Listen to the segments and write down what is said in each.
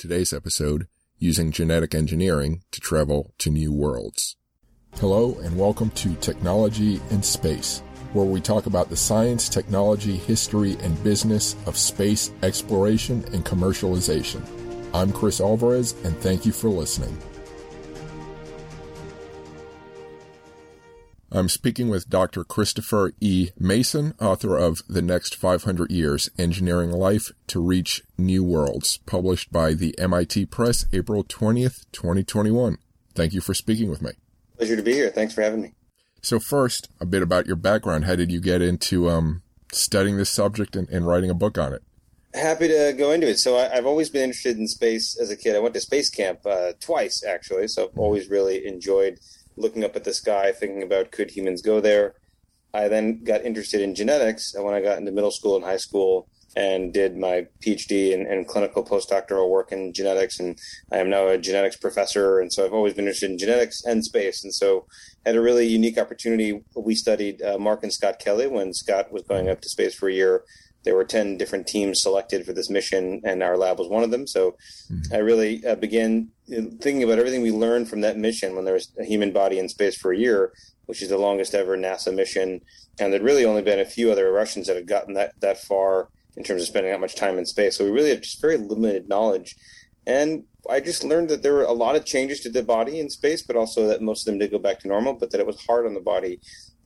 Today's episode using genetic engineering to travel to new worlds. Hello, and welcome to Technology in Space, where we talk about the science, technology, history, and business of space exploration and commercialization. I'm Chris Alvarez, and thank you for listening. I'm speaking with Dr. Christopher E. Mason, author of The Next 500 Years Engineering Life to Reach New Worlds, published by the MIT Press April 20th, 2021. Thank you for speaking with me. Pleasure to be here. Thanks for having me. So, first, a bit about your background. How did you get into um, studying this subject and, and, writing a book on it? Happy to go into it. So, I, have always been interested in space as a kid. I went to space camp uh, twice, actually. So, I've always really enjoyed looking up at the sky, thinking about could humans go there. I then got interested in genetics and when I got into middle school and high school and did my PhD and, and, clinical postdoctoral work in genetics. And I am now a genetics professor. And so I've always been interested in genetics and space. And so had a really unique opportunity. We studied uh, Mark and Scott Kelly when Scott was going up to space for a year there were 10 different teams selected for this mission and our lab was one of them so mm-hmm. i really uh, began thinking about everything we learned from that mission when there was a human body in space for a year which is the longest ever nasa mission. And there'd really only been a few other russians that had gotten that, that far in terms of spending that much time in space. So we really have just very limited knowledge. And i just learned that there were a lot of changes to the body in space but also that most of them did go back to normal but that it was hard on the body.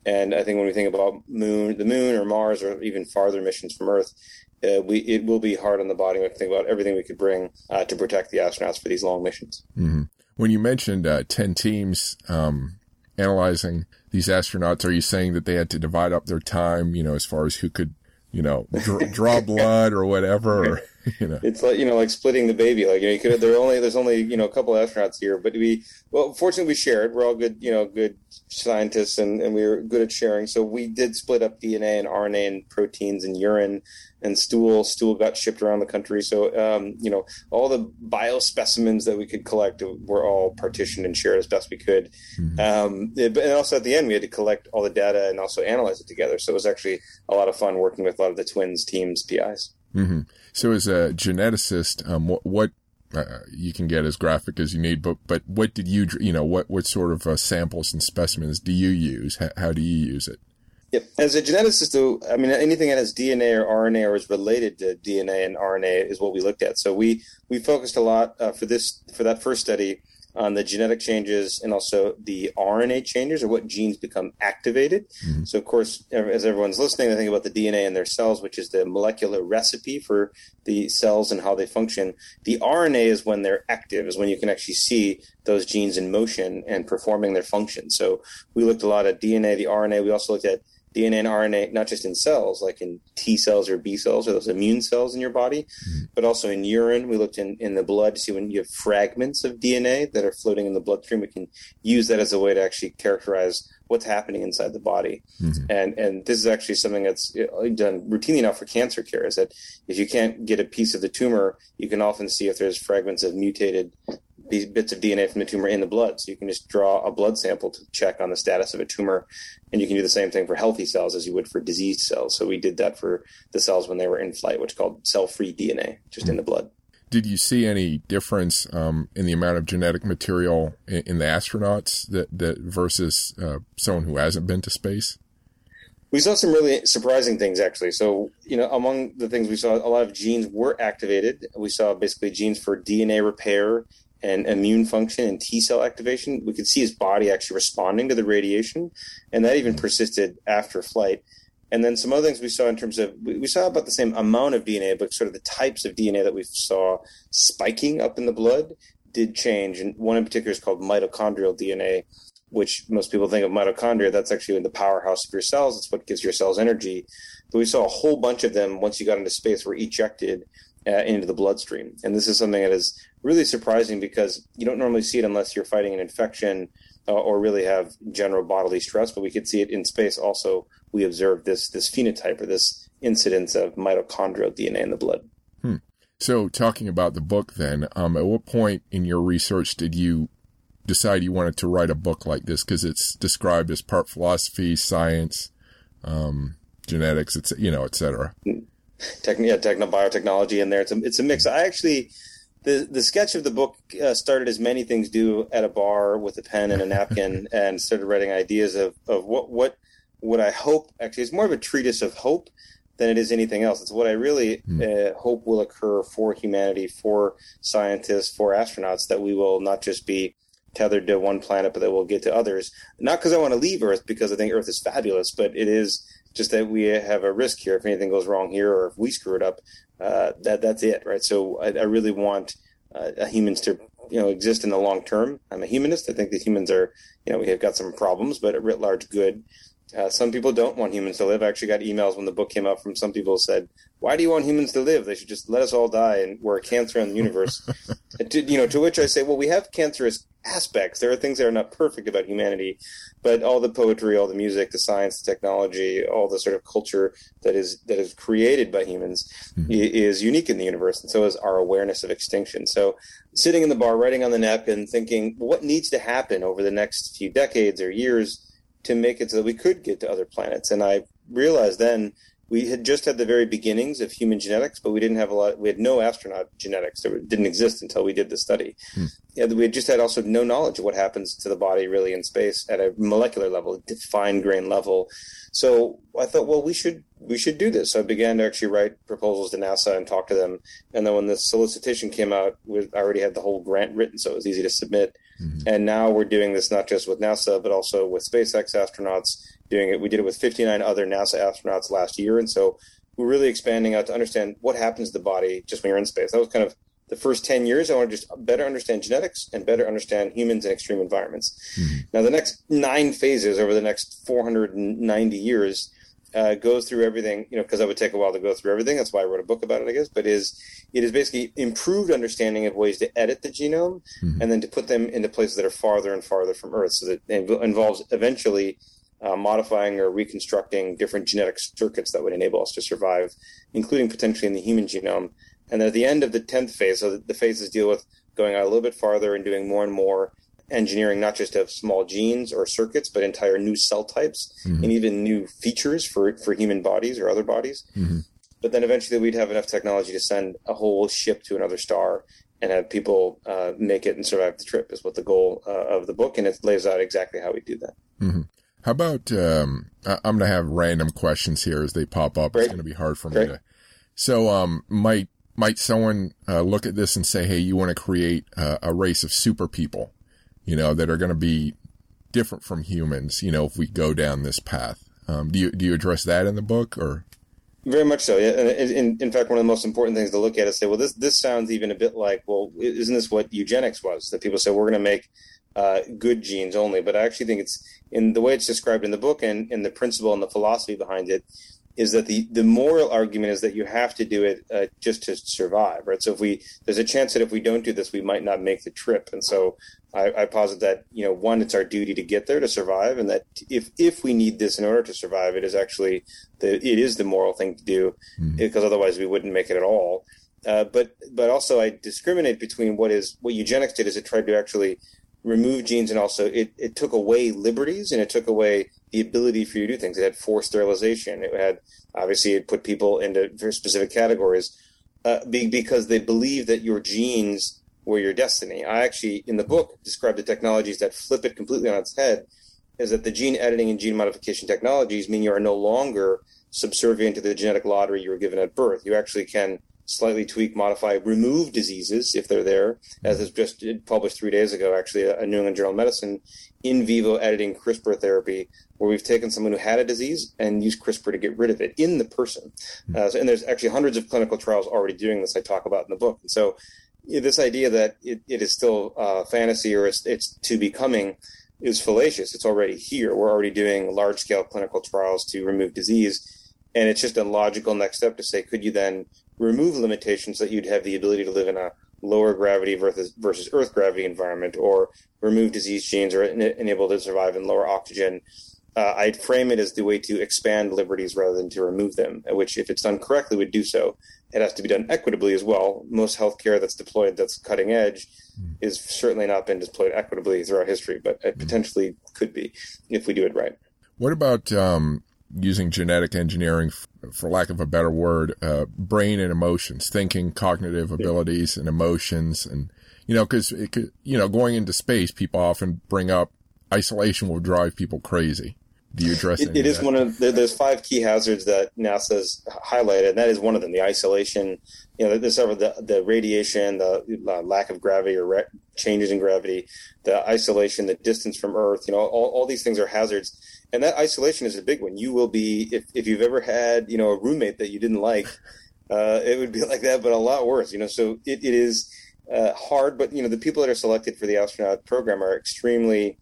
And I think when we think about moon, the moon or Mars or even farther missions from Earth, uh, we it will be hard on the body. We think about everything we could bring uh, to protect the astronauts for these long missions. Mm-hmm. When you mentioned uh, ten teams um, analyzing these astronauts, are you saying that they had to divide up their time? You know, as far as who could, you know, dr- draw blood or whatever. Or, you know, it's like you know, like splitting the baby. Like you know, you could there only there's only you know a couple of astronauts here, but we well, fortunately we shared. We're all good, you know, good scientists, and and we were good at sharing. So we did split up DNA and RNA and proteins and urine and stool. Stool got shipped around the country. So um, you know, all the biospecimens that we could collect were all partitioned and shared as best we could. Mm-hmm. Um, and also at the end, we had to collect all the data and also analyze it together. So it was actually a lot of fun working with a lot of the twins teams PIs. Mm-hmm. So, as a geneticist, um, what, what uh, you can get as graphic as you need, but but what did you you know what what sort of uh, samples and specimens do you use? How, how do you use it? Yep. As a geneticist, though, I mean, anything that has DNA or RNA or is related to DNA and RNA is what we looked at. So we we focused a lot uh, for this for that first study on the genetic changes and also the RNA changes or what genes become activated. Mm-hmm. So, of course, as everyone's listening, they think about the DNA in their cells, which is the molecular recipe for the cells and how they function. The RNA is when they're active, is when you can actually see those genes in motion and performing their function. So, we looked a lot at DNA, the RNA. We also looked at DNA and RNA, not just in cells, like in T cells or B cells or those immune cells in your body, mm-hmm. but also in urine. We looked in, in the blood to see when you have fragments of DNA that are floating in the bloodstream. We can use that as a way to actually characterize what's happening inside the body. Mm-hmm. And and this is actually something that's done routinely now for cancer care. Is that if you can't get a piece of the tumor, you can often see if there's fragments of mutated these bits of DNA from the tumor in the blood. So you can just draw a blood sample to check on the status of a tumor. And you can do the same thing for healthy cells as you would for diseased cells. So we did that for the cells when they were in flight, which is called cell free DNA, just in the blood. Did you see any difference um, in the amount of genetic material in, in the astronauts that, that versus uh, someone who hasn't been to space? we saw some really surprising things actually. So, you know, among the things we saw, a lot of genes were activated. We saw basically genes for DNA repair and immune function and T cell activation. We could see his body actually responding to the radiation, and that even mm-hmm. persisted after flight. And then some other things we saw in terms of we saw about the same amount of DNA, but sort of the types of DNA that we saw spiking up in the blood did change. And one in particular is called mitochondrial DNA, which most people think of mitochondria. That's actually in the powerhouse of your cells. It's what gives your cells energy. But we saw a whole bunch of them once you got into space were ejected uh, into the bloodstream. And this is something that is really surprising because you don't normally see it unless you're fighting an infection uh, or really have general bodily stress. But we could see it in space. Also, we observed this this phenotype or this incidence of mitochondrial DNA in the blood. Hmm. So, talking about the book, then, um, at what point in your research did you decide you wanted to write a book like this? Because it's described as part philosophy, science, um, genetics, it's you know, et cetera. Techn- yeah, techno biotechnology in there. It's a it's a mix. I actually the the sketch of the book uh, started as many things do at a bar with a pen and a napkin, and started writing ideas of of what what what I hope actually it's more of a treatise of hope than it is anything else. It's what I really mm. uh, hope will occur for humanity, for scientists, for astronauts, that we will not just be tethered to one planet, but that we'll get to others. Not because I want to leave Earth, because I think Earth is fabulous, but it is just that we have a risk here. If anything goes wrong here, or if we screw it up, uh, that that's it, right? So I, I really want uh, humans to you know exist in the long term. I'm a humanist. I think that humans are you know we have got some problems, but a writ large good. Uh, some people don't want humans to live. I actually got emails when the book came out from some people who said, "Why do you want humans to live? They should just let us all die, and we're a cancer on the universe." to, you know, to which I say, "Well, we have cancerous aspects. There are things that are not perfect about humanity, but all the poetry, all the music, the science, the technology, all the sort of culture that is that is created by humans mm-hmm. is unique in the universe, and so is our awareness of extinction. So, sitting in the bar, writing on the napkin, thinking, what needs to happen over the next few decades or years to make it so that we could get to other planets? And I realized then we had just had the very beginnings of human genetics, but we didn't have a lot. We had no astronaut genetics that didn't exist until we did the study. Hmm. Yeah, we had just had also no knowledge of what happens to the body really in space at a molecular level, a fine grain level. So I thought, well, we should we should do this. So I began to actually write proposals to NASA and talk to them. And then when the solicitation came out, we already had the whole grant written, so it was easy to submit. Mm-hmm. And now we're doing this not just with NASA, but also with SpaceX astronauts doing it. We did it with 59 other NASA astronauts last year, and so we're really expanding out to understand what happens to the body just when you're in space. That was kind of the first 10 years. I want to just better understand genetics and better understand humans in extreme environments. Mm-hmm. Now, the next nine phases over the next 490 years uh, goes through everything, you know, because that would take a while to go through everything. That's why I wrote a book about it, I guess. But is it is basically improved understanding of ways to edit the genome mm-hmm. and then to put them into places that are farther and farther from Earth. So that it involves eventually uh, modifying or reconstructing different genetic circuits that would enable us to survive, including potentially in the human genome. And at the end of the 10th phase, so the phases deal with going out a little bit farther and doing more and more engineering, not just of small genes or circuits, but entire new cell types mm-hmm. and even new features for, for human bodies or other bodies. Mm-hmm. But then eventually we'd have enough technology to send a whole ship to another star and have people uh, make it and survive the trip is what the goal uh, of the book. And it lays out exactly how we do that. Mm-hmm. How about um, I'm going to have random questions here as they pop up. Great. It's going to be hard for Great. me to. So, um, might might someone uh, look at this and say, "Hey, you want to create uh, a race of super people, you know, that are going to be different from humans, you know, if we go down this path?" Um, do you do you address that in the book or? Very much so. Yeah. In, in fact, one of the most important things to look at is say, well, this this sounds even a bit like, well, isn't this what eugenics was? That people say we're going to make uh, good genes only. But I actually think it's in the way it's described in the book and, and the principle and the philosophy behind it is that the, the moral argument is that you have to do it uh, just to survive, right? So if we there's a chance that if we don't do this, we might not make the trip, and so I, I posit that you know one, it's our duty to get there to survive, and that if if we need this in order to survive, it is actually the it is the moral thing to do mm-hmm. because otherwise we wouldn't make it at all. Uh, but but also I discriminate between what is what eugenics did is it tried to actually remove genes and also it, it took away liberties and it took away the ability for you to do things. It had forced sterilization. It had obviously it put people into very specific categories uh, because they believed that your genes were your destiny. I actually in the book describe the technologies that flip it completely on its head. Is that the gene editing and gene modification technologies mean you are no longer subservient to the genetic lottery you were given at birth. You actually can slightly tweak, modify, remove diseases if they're there, as is just published three days ago, actually, a New England Journal of Medicine in vivo editing CRISPR therapy, where we've taken someone who had a disease and used CRISPR to get rid of it in the person. Hmm. Uh, so, and there's actually hundreds of clinical trials already doing this. I talk about in the book. And so, this idea that it, it is still uh, fantasy or it's, it's to be coming is fallacious. It's already here. We're already doing large scale clinical trials to remove disease. And it's just a logical next step to say, could you then remove limitations that you'd have the ability to live in a lower gravity versus, versus Earth gravity environment, or remove disease genes, or enable to survive in lower oxygen. Uh, I'd frame it as the way to expand liberties rather than to remove them, which, if it's done correctly, would do so. It has to be done equitably as well. Most healthcare that's deployed that's cutting edge mm. is certainly not been deployed equitably throughout history, but it mm. potentially could be if we do it right. What about um, using genetic engineering, for lack of a better word, uh, brain and emotions, thinking, cognitive abilities, and emotions, and you know, because it could, you know, going into space, people often bring up isolation will drive people crazy. Do you address it? It is one of the, there's five key hazards that NASA's highlighted, and that is one of them: the isolation. You know, there's several the the radiation, the uh, lack of gravity or re- changes in gravity, the isolation, the distance from Earth. You know, all, all these things are hazards, and that isolation is a big one. You will be if if you've ever had you know a roommate that you didn't like, uh, it would be like that, but a lot worse. You know, so it, it is uh, hard, but you know the people that are selected for the astronaut program are extremely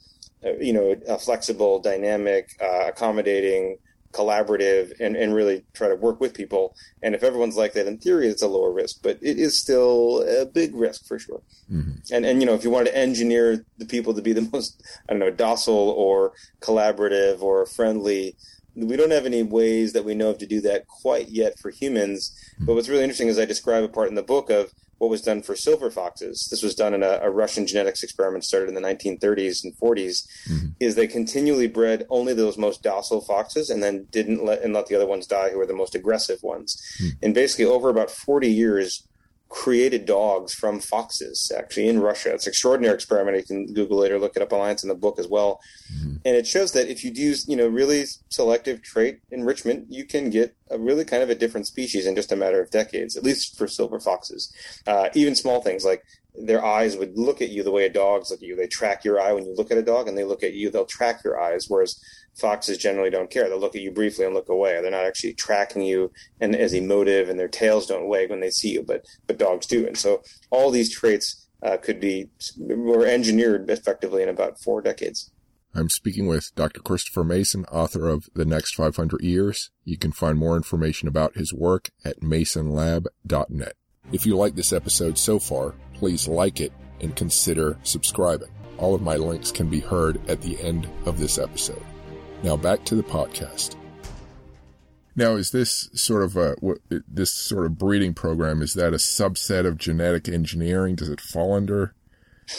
uh, you know, flexible, dynamic, uh, accommodating, collaborative, and, and really try to work with people. And if everyone's like that, in theory, it's a lower risk, but it is still a big risk for sure. Mm-hmm. And and you know, if you wanted to engineer the people to be the most, I don't know, docile or collaborative or friendly, we don't have any ways that we know of to do that quite yet for humans. Mm-hmm. But what's really interesting is I describe a part in the book of what was done for silver foxes. This was done in a, a Russian genetics experiment started in the 1930s and 40s. Mm-hmm. Is they continually bred only those most docile foxes and then didn't let and let the other ones die, who were the most aggressive ones. Mm-hmm. And basically, over about 40 years, created dogs from foxes actually in Russia. It's an extraordinary experiment. You can Google later, look it up online. It's in the book as well. Mm-hmm. And it shows that if you use, you know, really selective trait enrichment, you can get a really kind of a different species in just a matter of decades, at least for silver foxes. Uh, even small things like their eyes would look at you the way a dog's look at you. They track your eye when you look at a dog and they look at you, they'll track your eyes. Whereas foxes generally don't care. They'll look at you briefly and look away. They're not actually tracking you and as emotive, and their tails don't wag when they see you, but but dogs do. And so all these traits uh, could be were engineered effectively in about four decades. I'm speaking with Dr. Christopher Mason, author of The Next 500 Years. You can find more information about his work at masonlab.net. If you like this episode so far, please like it and consider subscribing. All of my links can be heard at the end of this episode. Now back to the podcast. Now, is this sort of a what, this sort of breeding program? Is that a subset of genetic engineering? Does it fall under?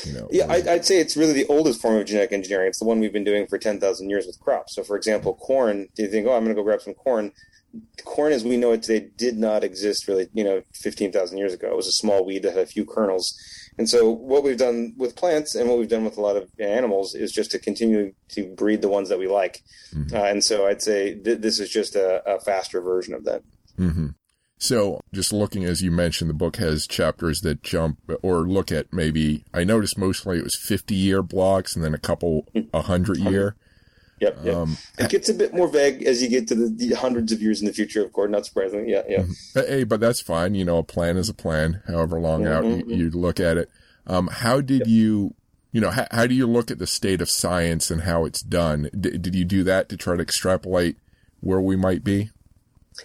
You know, yeah, I'd, I'd say it's really the oldest form of genetic engineering. It's the one we've been doing for ten thousand years with crops. So, for example, corn. Do you think, oh, I'm going to go grab some corn? Corn, as we know it today, did not exist really. You know, fifteen thousand years ago, it was a small weed that had a few kernels and so, what we've done with plants and what we've done with a lot of animals is just to continue to breed the ones that we like. Mm-hmm. Uh, and so, I'd say th- this is just a, a, faster version of that. Mm-hmm. So, just looking as you mentioned, the book has chapters that jump or look at maybe. I noticed mostly it was fifty-year blocks and then a couple a hundred year. Yep. yep. Um, it gets a bit more vague as you get to the, the, hundreds of years in the future, of course, not surprisingly. Yeah, yeah. Mm-hmm. Hey, but that's fine. You know, a plan is a plan, however long mm-hmm, out you, mm-hmm. you, look at it. Um, how did yep. you, you know, how, how, do you look at the state of science and how it's done? D- did you do that to try to extrapolate where we might be?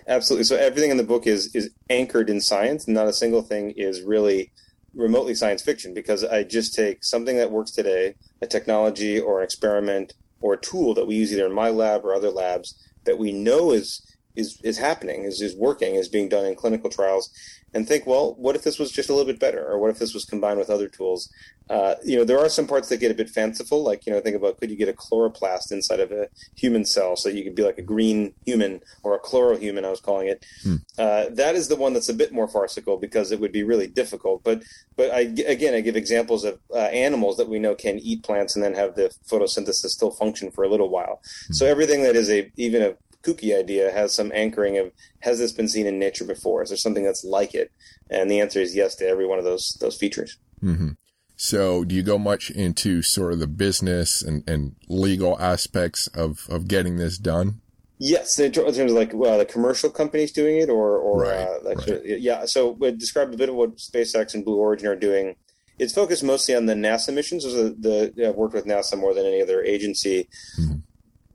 Absolutely. So everything in the book is is anchored in science. Not a single thing is really remotely science fiction because I just take something that works today, a technology or an experiment or a tool that we use either in my lab or other labs that we know is is is happening, is is working, is being done in clinical trials, and think, well, what if this was just a little bit better, or what if this was combined with other tools? Uh, you know, there are some parts that get a bit fanciful, like you know, think about could you get a chloroplast inside of a human cell, so you could be like a green human or a chlorohuman, I was calling it. Hmm. Uh, that is the one that's a bit more farcical because it would be really difficult. But but I again, I give examples of uh, animals that we know can eat plants and then have the photosynthesis still function for a little while. Hmm. So everything that is a even a kooky idea has some anchoring of has this been seen in nature before? Is there something that's like it? And the answer is yes to every one of those those features. Mm-hmm. So, do you go much into sort of the business and, and legal aspects of, of getting this done? Yes, in terms of like well, the commercial companies doing it, or or right, uh, like right. yeah. So, we describe a bit of what SpaceX and Blue Origin are doing. It's focused mostly on the NASA missions. So the, the I've worked with NASA more than any other agency. Mm-hmm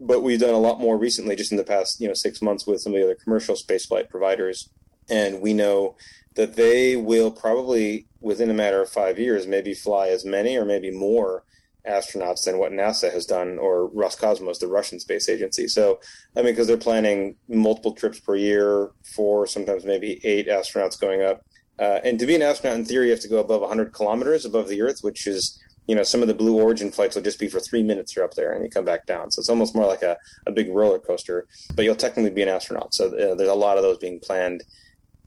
but we've done a lot more recently, just in the past you know six months, with some of the other commercial spaceflight providers, and we know that they will probably within a matter of five years maybe fly as many or maybe more astronauts than what NASA has done or Roscosmos, the Russian space agency. So, I mean, because they're planning multiple trips per year, four, sometimes maybe eight astronauts going up. Uh, and to be an astronaut, in theory, you have to go above 100 kilometers above the Earth, which is you know, some of the Blue Origin flights will just be for three minutes you're up there and you come back down. So it's almost more like a, a big roller coaster, but you'll technically be an astronaut. So uh, there's a lot of those being planned.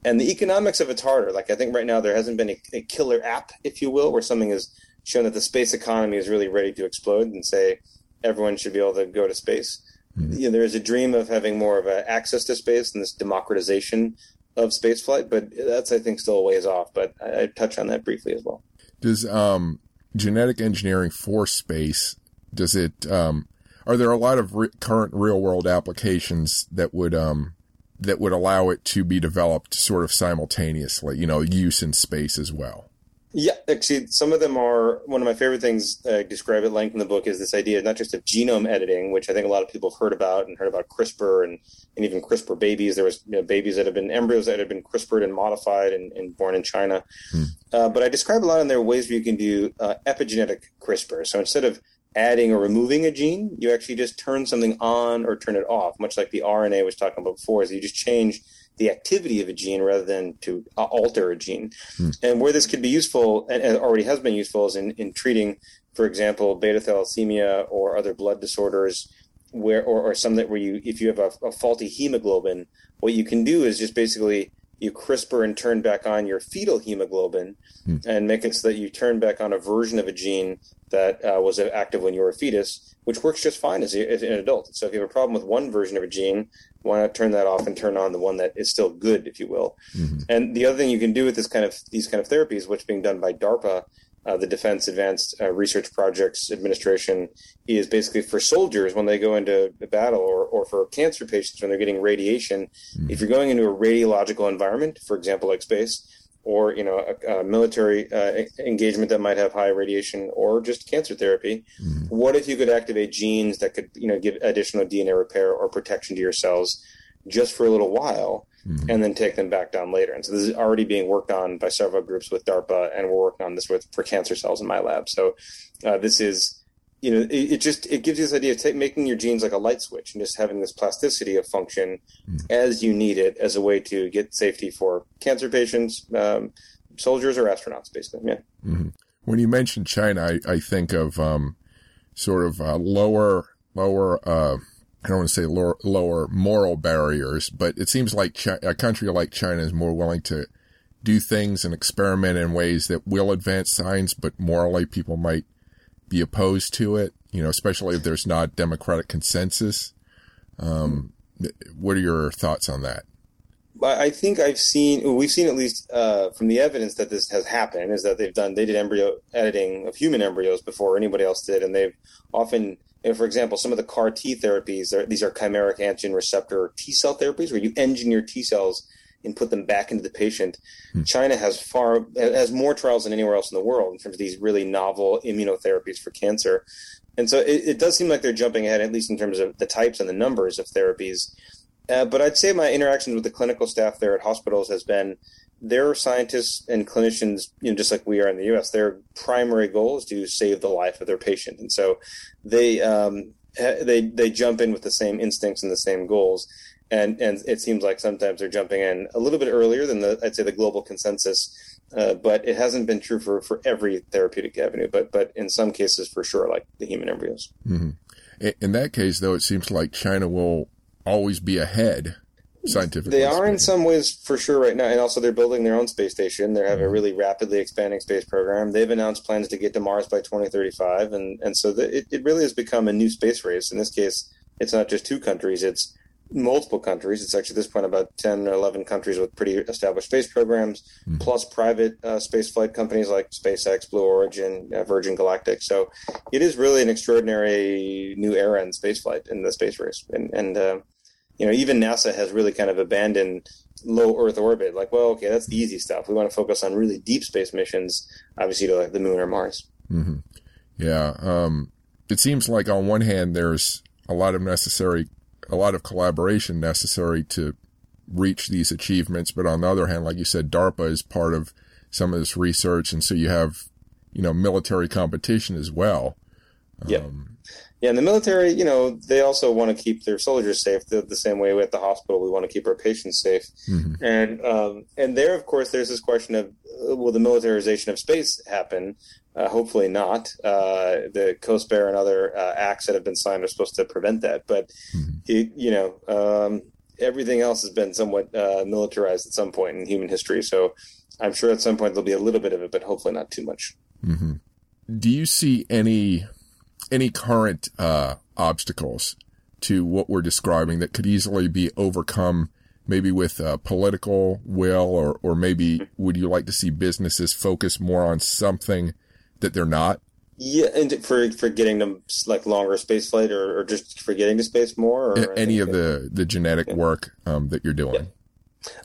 And the economics of it's harder. Like I think right now there hasn't been a, a killer app, if you will, where something is shown that the space economy is really ready to explode and say everyone should be able to go to space. Mm-hmm. You know, there is a dream of having more of a access to space and this democratization of spaceflight, but that's I think still a ways off. But I, I touch on that briefly as well. Does um, genetic engineering for space does it um, are there a lot of re- current real world applications that would um, that would allow it to be developed sort of simultaneously, you know, use in space as well? Yeah, actually, some of them are one of my favorite things uh, describe at length in the book is this idea not just of genome editing, which I think a lot of people have heard about and heard about CRISPR and, and even CRISPR babies. There was you know, babies that have been embryos that have been CRISPRed and modified and, and born in China. Hmm. Uh, but I describe a lot in there ways where you can do uh, epigenetic CRISPR. So instead of adding or removing a gene, you actually just turn something on or turn it off, much like the RNA I was talking about before. Is you just change the activity of a gene rather than to uh, alter a gene. Hmm. And where this could be useful, and, and, already has been useful, is in, in treating, for example, beta thalassemia or other blood disorders, where or, or some that where you, if you have a, a faulty hemoglobin, what you can do is just basically you CRISPR and turn back on your fetal hemoglobin hmm. and make it so that you turn back on a version of a gene that uh, was active when you were a fetus, which works just fine as, a, as, an adult. So if you have a problem with one version of a gene, why not turn that off and turn on the one that is still good, if you will? Mm-hmm. And the other thing you can do with this kind of these kind of therapies, which being done by DARPA, uh, the Defense Advanced uh, Research Projects Administration, is basically for soldiers when they go into battle, or or for cancer patients when they're getting radiation. Mm-hmm. If you're going into a radiological environment, for example, like space, or you know a, a military uh, engagement that might have high radiation or just cancer therapy mm-hmm. what if you could activate genes that could you know give additional dna repair or protection to your cells just for a little while mm-hmm. and then take them back down later and so this is already being worked on by several groups with darpa and we're working on this with for cancer cells in my lab so uh, this is you know, it, it, just it gives you this idea of making your genes like a light switch and just having this plasticity of function mm. as you need it as a way to get safety for cancer patients, um, soldiers, or astronauts, basically. Yeah. Mm-hmm. When you mention China, I, I think of um, sort of uh, lower lower. Uh, I don't want to say lower, lower moral barriers, but it seems like a country like China is more willing to do things and experiment in ways that will advance science, but morally people might be opposed to it, you know, especially if there's not democratic consensus. Um, what are your thoughts on that? I think I've seen, we've seen at least uh, from the evidence that this has happened, is that they've done, they did embryo editing of human embryos before anybody else did. And they've often, you know, for example, some of the CAR T therapies, these are chimeric antigen receptor T cell therapies where you engineer T cells and put them back into the patient. Hmm. China has far has more trials than anywhere else in the world in terms of these really novel immunotherapies for cancer. And so it, it does seem like they're jumping ahead, at least in terms of the types and the numbers of therapies. Uh, but I'd say my interactions with the clinical staff there at hospitals has been their scientists and clinicians, you know, just like we are in the U.S., their primary goal is to save the life of their patient, and so they um, they they jump in with the same instincts and the same goals and and it seems like sometimes they're jumping in a little bit earlier than the I'd say the global consensus. Uh, but it hasn't been true for, for every therapeutic avenue, but but in some cases for sure, like the human embryos. Mm-hmm. In that case, though, it seems like China will always be ahead scientifically. They are speaking. in some ways for sure right now, and also they're building their own space station. They have mm-hmm. a really rapidly expanding space program. They've announced plans to get to Mars by 2035, and and so the, it it really has become a new space race. In this case, it's not just two countries; it's multiple countries. It's actually at this point about 10 or 11 countries with pretty established space programs, mm-hmm. plus private uh, space flight companies like SpaceX, Blue Origin, uh, Virgin Galactic. So it is really an extraordinary new era in spaceflight in the space race. And, and uh, you know, even NASA has really kind of abandoned low Earth orbit. Like, well, okay, that's the easy stuff. We want to focus on really deep space missions, obviously to like the moon or Mars. Mm-hmm. Yeah. Um, it seems like on one hand, there's a lot of necessary a lot of collaboration necessary to reach these achievements. But on the other hand, like you said, DARPA is part of some of this research. And so you have, you know, military competition as well. Yeah. Um, yeah, and the military, you know, they also want to keep their soldiers safe the, the same way at the hospital we want to keep our patients safe. Mm-hmm. And um, and there, of course, there's this question of uh, will the militarization of space happen? Uh, hopefully not. Uh, the COSPAR and other uh, acts that have been signed are supposed to prevent that. But, mm-hmm. it, you know, um, everything else has been somewhat uh, militarized at some point in human history. So I'm sure at some point there'll be a little bit of it, but hopefully not too much. Mm-hmm. Do you see any any current uh, obstacles to what we're describing that could easily be overcome, maybe with uh, political will, or or maybe would you like to see businesses focus more on something that they're not? Yeah, and for for getting them like longer space flight, or, or just for getting to space more, or any of the the genetic yeah. work um, that you're doing. Yeah.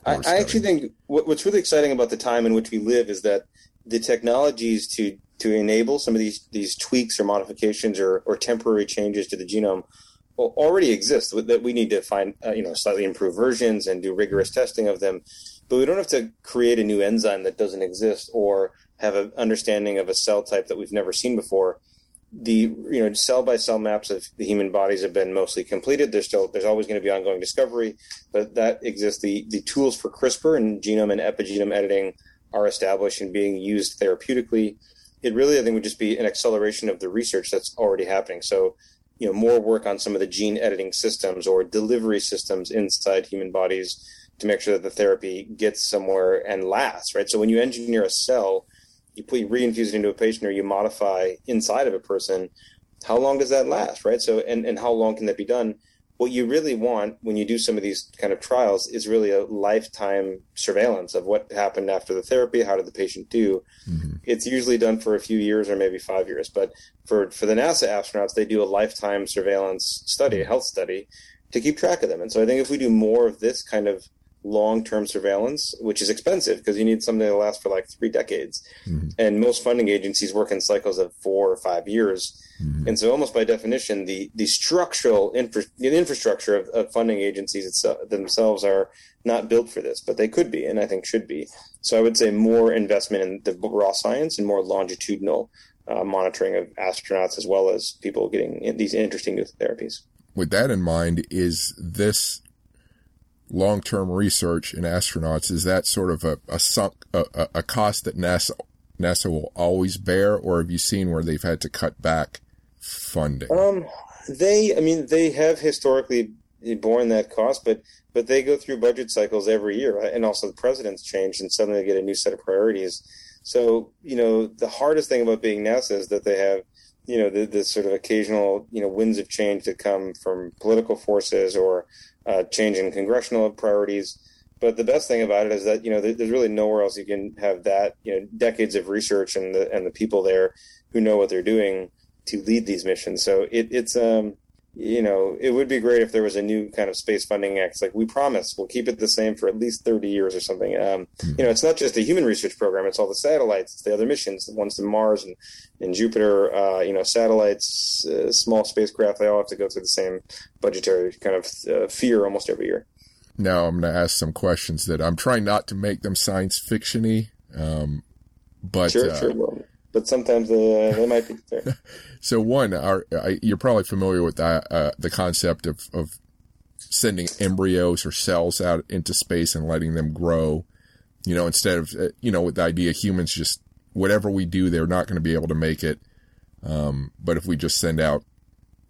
I, I, actually think what, what's really exciting about the time in which we live is that the technologies to to enable some of these these tweaks or modifications or, or temporary changes to the genome already exist that we need to find uh, you know slightly improved versions and do rigorous testing of them but we don't have to create a new enzyme that doesn't exist or have an understanding of a cell type that we've never seen before the you know cell by cell maps of the human bodies have been mostly completed there's still there's always going to be ongoing discovery but that exists the the tools for crispr and genome and epigenome editing are established and being used therapeutically it really, I think, would just be an acceleration of the research that's already happening. So, you know, more work on some of the gene editing systems or delivery systems inside human bodies to make sure that the therapy gets somewhere and lasts, right? So when you engineer a cell, you put you reinfuse it into a patient or you modify inside of a person, how long does that last, right? So and, and how long can that be done? what you really want when you do some of these kind of trials is really a lifetime surveillance of what happened after the therapy how did the patient do mm-hmm. it's usually done for a few years or maybe five years but for for the nasa astronauts they do a lifetime surveillance study a health study to keep track of them and so i think if we do more of this kind of long-term surveillance, which is expensive because you need something to last for like three decades. Mm-hmm. And most funding agencies work in cycles of four or five years. Mm-hmm. And so, almost by definition, the the structural infra- the infrastructure of, of funding agencies itself, themselves are not built for this, but they could be, and I think should be. So, I would say more investment in the raw science and more longitudinal uh, monitoring of astronauts as well as people getting these interesting new therapies. With that in mind, is this long-term research in astronauts is that sort of a, a sunk a, a cost that NASA NASA will always bear, or have you seen where they've had to cut back funding? Um, they, I mean, they have historically borne that cost, but but they go through budget cycles every year, and also the president's changed, and suddenly they get a new set of priorities. So you know, the hardest thing about being NASA is that they have you know the, the sort of occasional you know winds of change that come from political forces or uh, change in congressional priorities. But the best thing about it is that you know there's really nowhere else you can have that you know decades of research and the and the people there who know what they're doing to lead these missions. So it, it's um you know, it would be great if there was a new kind of space funding act. Like we promise, we'll keep it the same for at least thirty years or something. Um, mm-hmm. You know, it's not just a human research program; it's all the satellites, it's the other missions, the ones to Mars and, and Jupiter. Uh, you know, satellites, uh, small spacecraft, they all have to go through the same budgetary kind of uh, fear almost every year. Now I'm going to ask some questions that I'm trying not to make them science fictiony, um, but sure, sure. Uh, well, but sometimes uh, they might be there. so one, are, you're probably familiar with the, uh, the concept of, of sending embryos or cells out into space and letting them grow. You know, instead of uh, you know, with the idea humans just whatever we do, they're not going to be able to make it. Um, but if we just send out,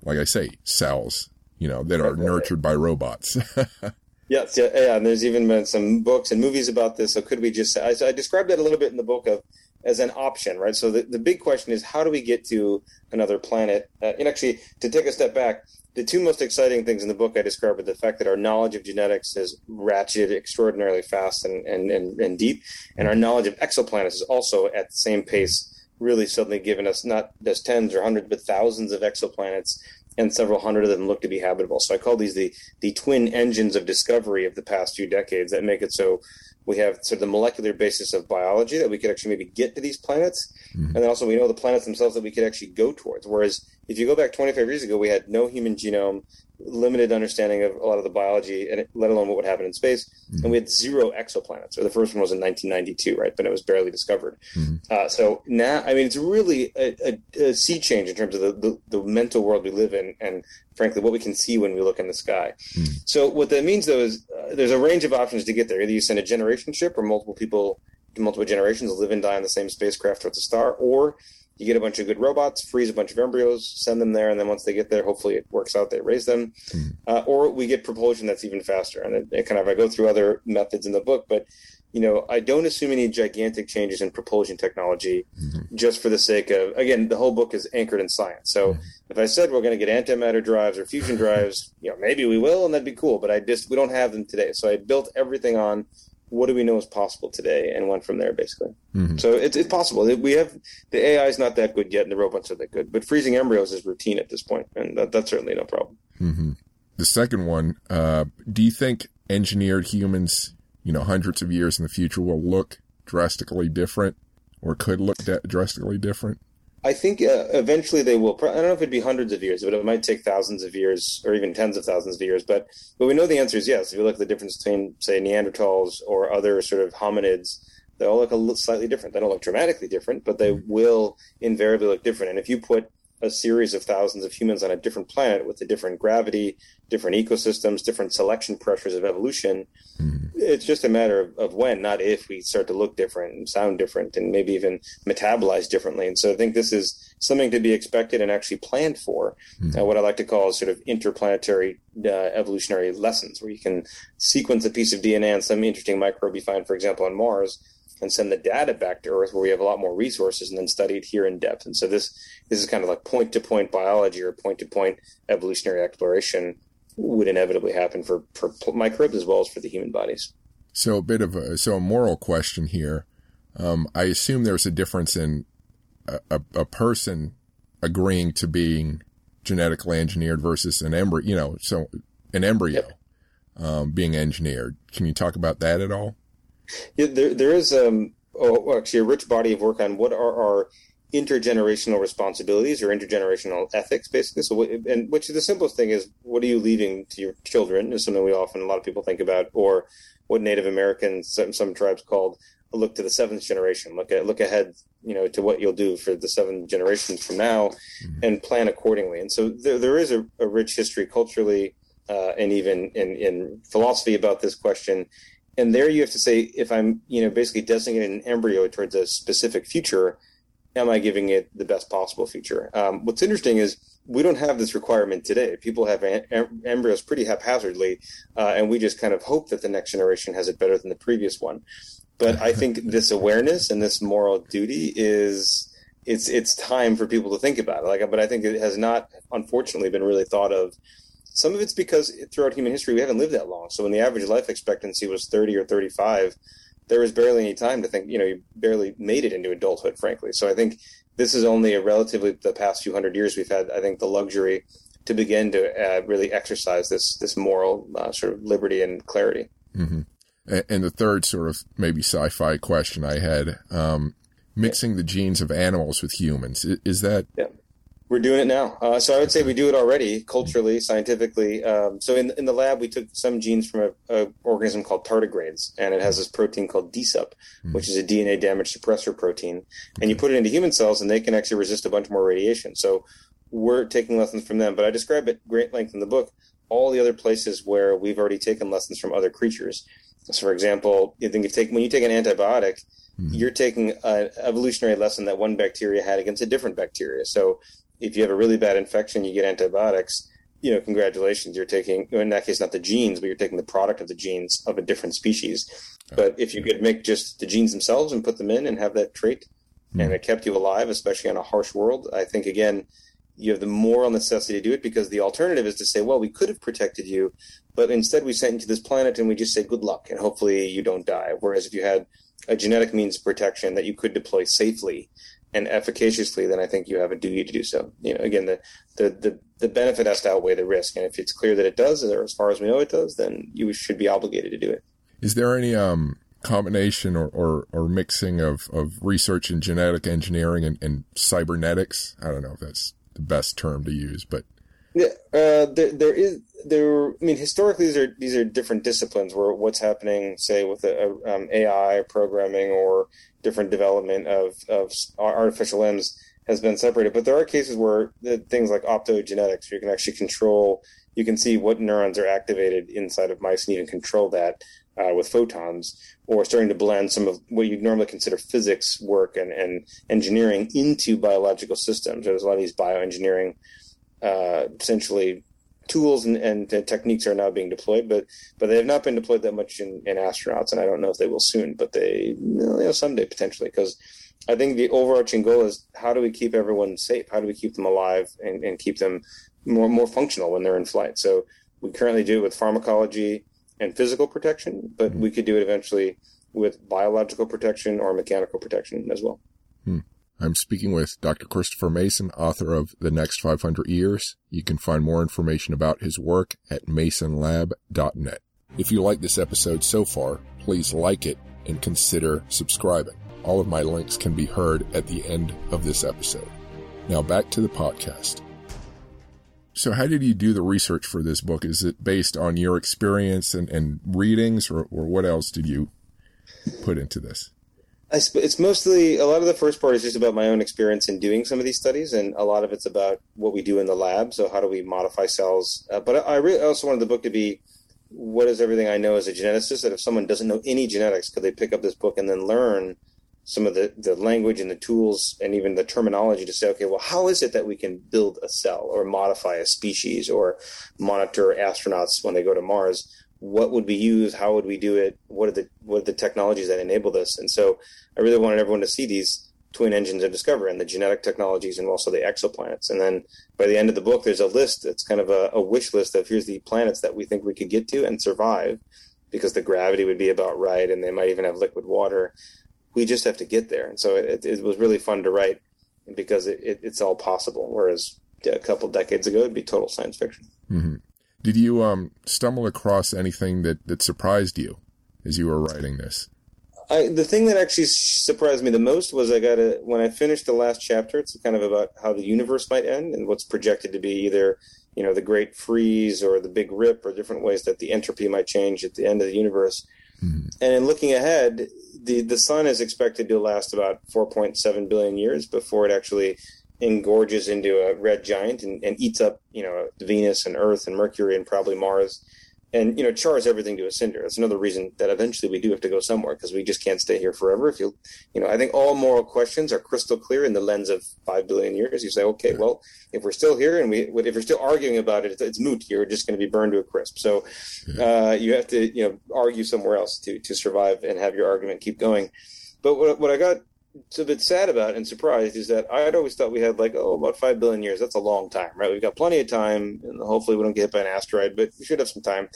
like I say, cells, you know, that are nurtured by robots. yes, yeah, yeah, and there's even been some books and movies about this. So could we just? I, I described that a little bit in the book of as an option, right? So the, the big question is how do we get to another planet? Uh, and actually, to take a step back, the two most exciting things in the book I describe are the fact that our knowledge of genetics has ratcheted extraordinarily fast and, and, and, and deep, and our knowledge of exoplanets is also at the same pace, really suddenly given us not just tens or hundreds, but thousands of exoplanets and several hundred of them look to be habitable. So I call these the the twin engines of discovery of the past few decades that make it so we have sort of the molecular basis of biology that we could actually maybe get to these planets, mm-hmm. and then also we know the planets themselves that we could actually go towards. Whereas if you go back 25 years ago, we had no human genome, limited understanding of a lot of the biology, and let alone what would happen in space. Mm-hmm. And we had zero exoplanets. Or the first one was in 1992, right? But it was barely discovered. Mm-hmm. Uh, so now, I mean, it's really a, a, a, sea change in terms of the, the, the, mental world we live in, and frankly, what we can see when we look in the sky. Mm-hmm. So what that means, though, is uh, there's a range of options to get there. Either you send a generation ship, or multiple people, multiple generations live and die on the same spacecraft towards a star, or you get a bunch of good robots, freeze a bunch of embryos, send them there, and then once they get there, hopefully it works out. They raise them, mm. uh, or we get propulsion that's even faster. And it, it, kind of I go through other methods in the book, but you know I don't assume any gigantic changes in propulsion technology mm-hmm. just for the sake of again the whole book is anchored in science. So mm-hmm. if I said we're going to get antimatter drives or fusion drives, you know maybe we will, and that'd be cool. But I just we don't have them today, so I built everything on what do we know is possible today? And went from there basically. Mm-hmm. so it's, it's possible. We have the ai is not that good yet and the robots are that good. But freezing embryos is routine at this point and that, that's certainly no problem. Mm-hmm. the second one uh, do you think engineered humans you know hundreds of years in the future will look drastically different or could look de- drastically different I think uh, eventually they will. I don't know if it'd be hundreds of years, but it might take thousands of years or even tens of thousands of years. But but we know the answer is yes. If you look at the difference between say Neanderthals or other sort of hominids, they all look a little slightly different. They don't look dramatically different, but they will invariably look different. And if you put a series of thousands of humans on a different planet with a different gravity, different ecosystems, different selection pressures of evolution. Mm-hmm. It's just a matter of, of, when, not if, we start to look different and sound different and maybe even metabolize differently. And so I think this is something to be expected and actually planned for. Mm-hmm. Uh, what I like to call sort of interplanetary uh, evolutionary lessons, where you can sequence a piece of DNA on some interesting microbe you find, for example, on Mars and send the data back to Earth where we have a lot more resources and then study it here in depth. And so this this is kind of like point to point biology or point to point evolutionary exploration would inevitably happen for, for microbes as well as for the human bodies. So a bit of a so a moral question here. Um, I assume there's a difference in a, a, a, person agreeing to being genetically engineered versus an embryo. You know, so an embryo yep. um, being engineered. Can you talk about that at all? Yeah, there there is um oh, actually a rich body of work on what are our intergenerational responsibilities or intergenerational ethics, basically. So, and which the simplest thing is, what are you leaving to your children? Is something we often a lot of people think about, or what Native Americans some, some tribes called a look to the seventh generation. Look at look ahead, you know, to what you'll do for the seven generations from now, mm-hmm. and plan accordingly. And so there there is a, a rich history culturally. Uh, and even in, in philosophy about this question, and there you have to say if i'm you know basically designating an embryo towards a specific future am i giving it the best possible future? Um, what's interesting is we don't have this requirement today. People have em- embryos pretty haphazardly uh, and we just kind of hope that the next generation has it better than the previous one. But i think this awareness and this moral duty is it's it's time for people to think about it. Like but i think it has not unfortunately been really thought of some of it's because throughout human history we haven't lived that long. So when the average life expectancy was 30 or 35, there was barely any time to think. You know, you barely made it into adulthood, frankly. So I think this is only a relatively the past few hundred years we've had. I think the luxury to begin to uh, really exercise this this moral uh, sort of liberty and clarity. Mm-hmm. And the third sort of maybe sci-fi question I had, um, mixing the genes of animals with humans, is that yeah. We're doing it now. Uh, so I would say we do it already, culturally, scientifically. Um, so in in the lab, we took some genes from a, a, organism called tardigrades, and it has this protein called DSUP, mm. which is a DNA damage suppressor protein. And you put it into human cells, and they can actually resist a bunch more radiation. So we're taking lessons from them. But I describe at great length in the book all the other places where we've already taken lessons from other creatures. So, for example, you think you take when you take an antibiotic, mm. you're taking an evolutionary lesson that one bacteria had against a different bacteria. So if you have a really bad infection, you get antibiotics. You know, congratulations, you're taking in that case not the genes, but you're taking the product of the genes of a different species. But if you could make just the genes themselves and put them in and have that trait, mm. and it kept you alive, especially on a harsh world, I think again you have the moral necessity to do it because the alternative is to say, well, we could have protected you, but instead we sent you to this planet and we just say good luck and hopefully you don't die. Whereas if you had a genetic means of protection that you could deploy safely and efficaciously, then I think you have a duty to do so. You know, again, the, the, the, the, benefit has to outweigh the risk. And if it's clear that it does, or as far as we know it does, then you should be obligated to do it. Is there any, um, combination or, or, or mixing of, of research in genetic engineering and, and cybernetics? I don't know if that's the best term to use, but yeah, uh, there, there is there. I mean, historically, these are these are different disciplines where what's happening, say, with a, um, AI programming or different development of of artificial limbs has been separated. But there are cases where things like optogenetics, where you can actually control, you can see what neurons are activated inside of mice and even control that uh, with photons, or starting to blend some of what you'd normally consider physics work and, and engineering into biological systems. There's a lot of these bioengineering, uh, essentially tools and, and, techniques are now being deployed, but but they have not been deployed that much in, in astronauts, and I don't know if they will soon, but they you know someday potentially because I think the overarching goal is how do we keep everyone safe? How do we keep them alive and, and keep them more more functional when they're in flight? So we currently do it with pharmacology and physical protection, but we could do it eventually with biological protection or mechanical protection as well. Hmm. I'm speaking with Dr. Christopher Mason, author of The Next 500 Years. You can find more information about his work at masonlab.net. If you like this episode so far, please like it and consider subscribing. All of my links can be heard at the end of this episode. Now back to the podcast. So, how did you do the research for this book? Is it based on your experience and, and readings, or, or what else did you put into this? It's mostly a lot of the first part is just about my own experience in doing some of these studies, and a lot of it's about what we do in the lab. So, how do we modify cells? Uh, but I really also wanted the book to be what is everything I know as a geneticist. That if someone doesn't know any genetics, could they pick up this book and then learn some of the, the language and the tools and even the terminology to say, okay, well, how is it that we can build a cell or modify a species or monitor astronauts when they go to Mars? What would we use? How would we do it? What are the what are the technologies that enable this? And so I really wanted everyone to see these twin engines of discovery and the genetic technologies and also the exoplanets. And then by the end of the book, there's a list that's kind of a, a wish list of here's the planets that we think we could get to and survive because the gravity would be about right and they might even have liquid water we just have to get there. And so it, it was really fun to write because it, it, it's all possible. Whereas a couple decades ago, it'd be total science fiction. Mm-hmm. Did you um, stumble across anything that, that surprised you as you were writing this? I, the thing that actually surprised me the most was I got a when I finished the last chapter. It's kind of about how the universe might end and what's projected to be either you know the great freeze or the big rip or different ways that the entropy might change at the end of the universe. Mm-hmm. And in looking ahead, the the sun is expected to last about 4.7 billion years before it actually engorges into a red giant and, and eats up you know Venus and Earth and Mercury and probably Mars and you know chars everything to a cinder. That's another reason that eventually we do have to go somewhere because we just can't stay here forever. If you, you know, I think all moral questions are crystal clear in the lens of five billion years. You say, okay, well, if we're still here and we, if we're still arguing about it, it's, it's moot. You're just going to be burned to a crisp. So uh, you have to, you know, argue somewhere else to to survive and have your argument keep going. But what, what I got so a bit sad about and surprised is that I had always thought we had like oh about five billion years. That's a long time, right? We've got plenty of time, and hopefully we don't get hit by an asteroid, but we should have some time.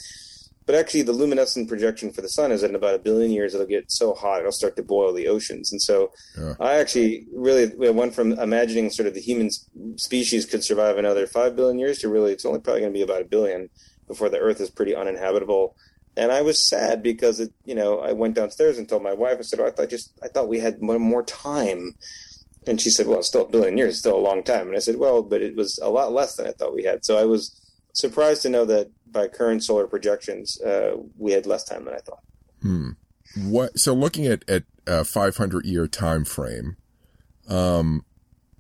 But actually, the luminescent projection for the sun is that in about a billion years it'll get so hot it'll start to boil the oceans. And so, yeah. I actually really went from imagining sort of the human species could survive another five billion years to really it's only probably going to be about a billion before the Earth is pretty uninhabitable and I was sad because it, you know, I went downstairs and told my wife. I said, oh, "I thought just I thought we had one more time," and she said, "Well, it's still a billion years, still a long time." And I said, "Well, but it was a lot less than I thought we had." So I was surprised to know that by current solar projections, uh, we had less time than I thought. Hmm. What? So looking at at a 500 year time frame, um,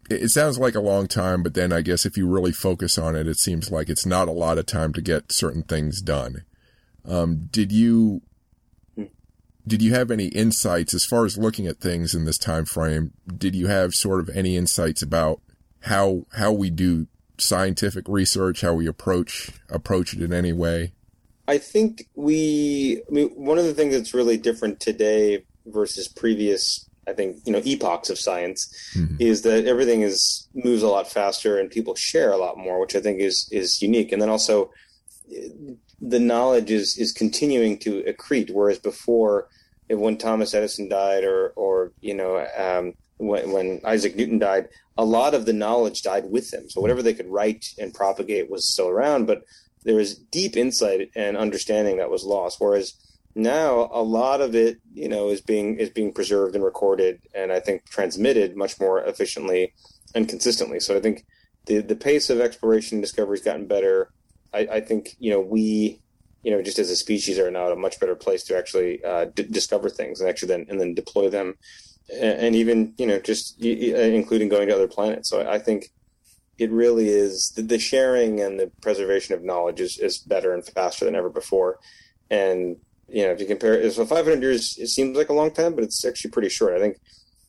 it, it sounds like a long time, but then I guess if you really focus on it, it seems like it's not a lot of time to get certain things done. Um, did you did you have any insights as far as looking at things in this time frame? Did you have sort of any insights about how how we do scientific research, how we approach approach it in any way? I think we. I mean, one of the things that's really different today versus previous, I think, you know, epochs of science, mm-hmm. is that everything is moves a lot faster and people share a lot more, which I think is is unique. And then also, the knowledge is is continuing to accrete, whereas before, when Thomas Edison died, or or you know um, when, when Isaac Newton died, a lot of the knowledge died with them. So whatever they could write and propagate was still around, but there was deep insight and understanding that was lost. Whereas now a lot of it, you know, is being is being preserved and recorded, and I think transmitted much more efficiently and consistently. So I think the the pace of exploration and discovery has gotten better. I, I, think you know we you know just as a species are now at a much better place to actually uh, d- discover things and actually then and then deploy them, and, and even you know just uh, including going to other planets. So I, I think it really is the, the, sharing and the preservation of knowledge is, is better and faster than ever before. And you know if you compare it, so 500 years it seems like a long time, but it's actually pretty short. I think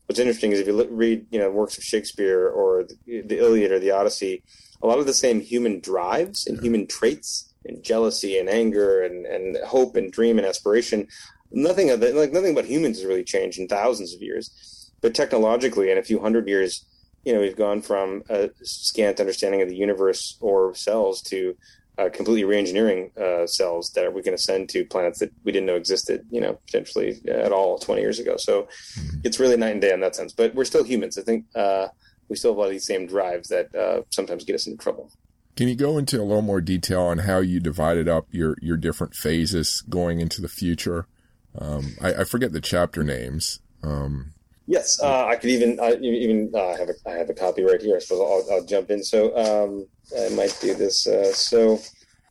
what's interesting is if you look, read you know works of Shakespeare or the, the, Iliad or the Odyssey, a lot of the same human drives and human traits and jealousy and anger and, and hope and dream and aspiration. Nothing of that, like nothing about humans has really changed in thousands of years, but technologically in a few hundred years, you know, we've gone from a scant understanding of the universe or cells to uh, completely re-engineering uh, cells that we can send to planets that we didn't know existed, you know, potentially at all 20 years ago. So mm-hmm. it's really night and day in that sense. But we're still humans. I think uh, we still have a lot of these same drives that uh, sometimes get us into trouble. Can you go into a little more detail on how you divided up your your different phases going into the future? Um, I, I, forget the chapter names. Um, yes, uh, I could even I even uh, have a I have a copy right here. I suppose I'll, I'll jump in. So um, I might do this. Uh, so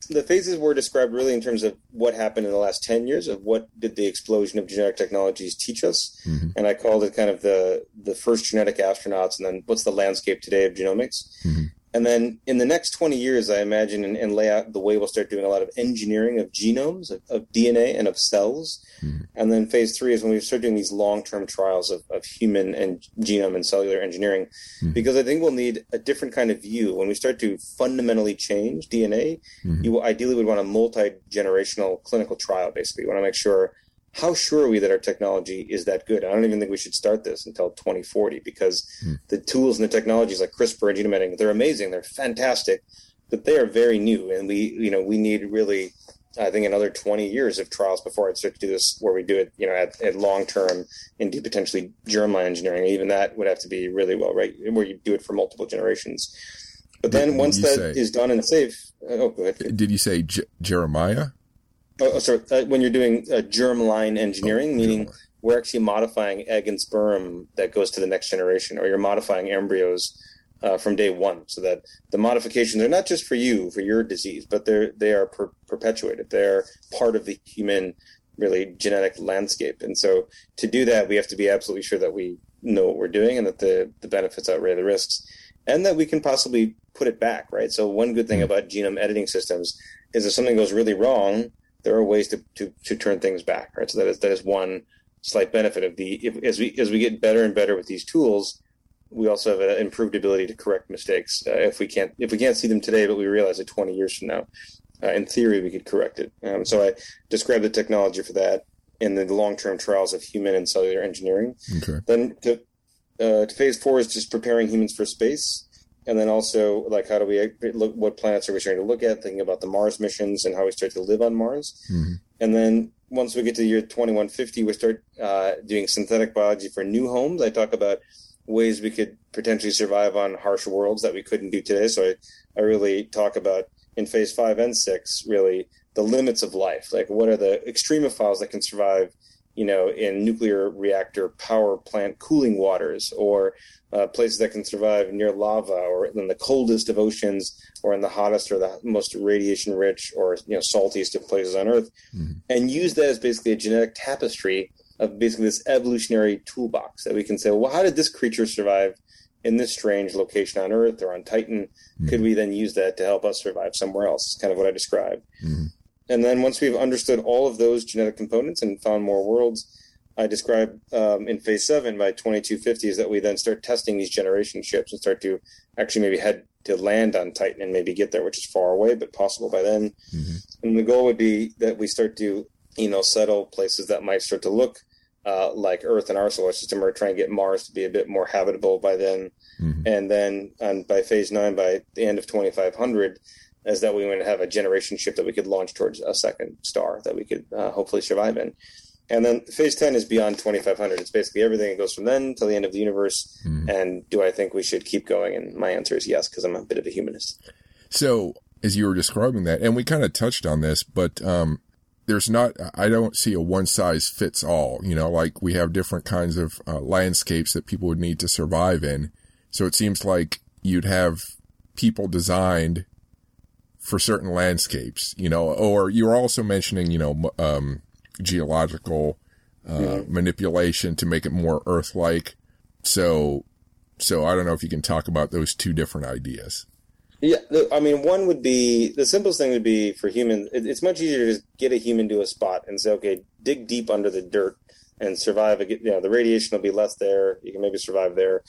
the phases were described really in terms of what happened in the last 10 years of what did the explosion of genetic technologies teach us mm-hmm. and i called it kind of the the first genetic astronauts and then what's the landscape today of genomics mm-hmm. And then in the next 20 years, I imagine, and, and, lay out the way we'll start doing a lot of engineering of genomes, of, of DNA, and of cells. Mm-hmm. And then phase three is when we start doing these long term trials of, of human and genome and cellular engineering. Mm-hmm. Because I think we'll need a different kind of view. When we start to fundamentally change DNA, mm-hmm. you ideally would want a multi generational clinical trial, basically. You want to make sure how sure are we that our technology is that good? I don't even think we should start this until 2040 because hmm. the tools and the technologies like CRISPR and genome editing, they're amazing, they're fantastic, but they are very new, and we, you know, we need really, I think, another 20 years of trials before I'd start to do this, where we do it, you know, at, at long term and do potentially germline engineering. Even that would have to be really well, right, where you do it for multiple generations. But then did, once that say, is done and safe, oh, go ahead. Did you say J- Jeremiah? Oh, oh, sorry. Uh, when you're doing uh, germline engineering, oh, meaning germline. we're actually modifying egg and sperm that goes to the next generation, or you're modifying embryos uh, from day one, so that the modifications are not just for you for your disease, but they're they are per- perpetuated. They're part of the human really genetic landscape, and so to do that, we have to be absolutely sure that we know what we're doing and that the the benefits outweigh the risks, and that we can possibly put it back. Right. So one good thing hmm. about genome editing systems is if something goes really wrong there are ways to, to, to turn things back, right? So that is that is one slight benefit of the if, as we as we get better and better with these tools, we also have an improved ability to correct mistakes uh, if we can't if we can't see them today, but we realize it 20 years from now. Uh, in theory, we could correct it. Um, so I described the technology for that in the long-term trials of human and cellular engineering. Okay. Then to, uh, to phase four is just preparing humans for space and then also like how do we look what planets are we starting to look at thinking about the mars missions and how we start to live on mars? Mm-hmm. and then once we get to the year 2150 we start uh, doing synthetic biology for new homes. I talk about ways we could potentially survive on harsh worlds that we couldn't do today. So i, I really talk about in phase five and six really the limits of life. Like what are the extremophiles that can survive you know, in nuclear reactor power plant cooling waters or uh, places that can survive near lava or in the coldest of oceans or in the hottest or the most radiation rich or you know saltiest of places on earth mm-hmm. and use that as basically a genetic tapestry of basically this evolutionary toolbox that we can say well how did this creature survive in this strange location on earth or on titan mm-hmm. could we then use that to help us survive somewhere else it's kind of what i described mm-hmm. And then once we've understood all of those genetic components and found more worlds I describe um, in phase seven by 2250 is that we then start testing these generation ships and start to actually maybe head to land on Titan and maybe get there, which is far away, but possible by then. Mm-hmm. And the goal would be that we start to, you know, settle places that might start to look uh, like Earth in our solar system, or try and get Mars to be a bit more habitable by then. Mm-hmm. And then on, by phase nine, by the end of 2500, is that we to have a generation ship that we could launch towards a second star that we could uh, hopefully survive in. And then phase 10 is beyond 2500. It's basically everything that goes from then till the end of the universe. Mm. And do I think we should keep going? And my answer is yes, because I'm a bit of a humanist. So, as you were describing that, and we kind of touched on this, but um, there's not, I don't see a one size fits all. You know, like we have different kinds of uh, landscapes that people would need to survive in. So it seems like you'd have people designed for certain landscapes, you know, or you're also mentioning, you know, um, geological uh, mm-hmm. manipulation to make it more Earth-like. So, so I don't know if you can talk about those two different ideas. Yeah, I mean, one would be the simplest thing would be for humans. It's much easier to just get a human to a spot and say, okay, dig deep under the dirt and survive. You know, the radiation will be less there. You can maybe survive there.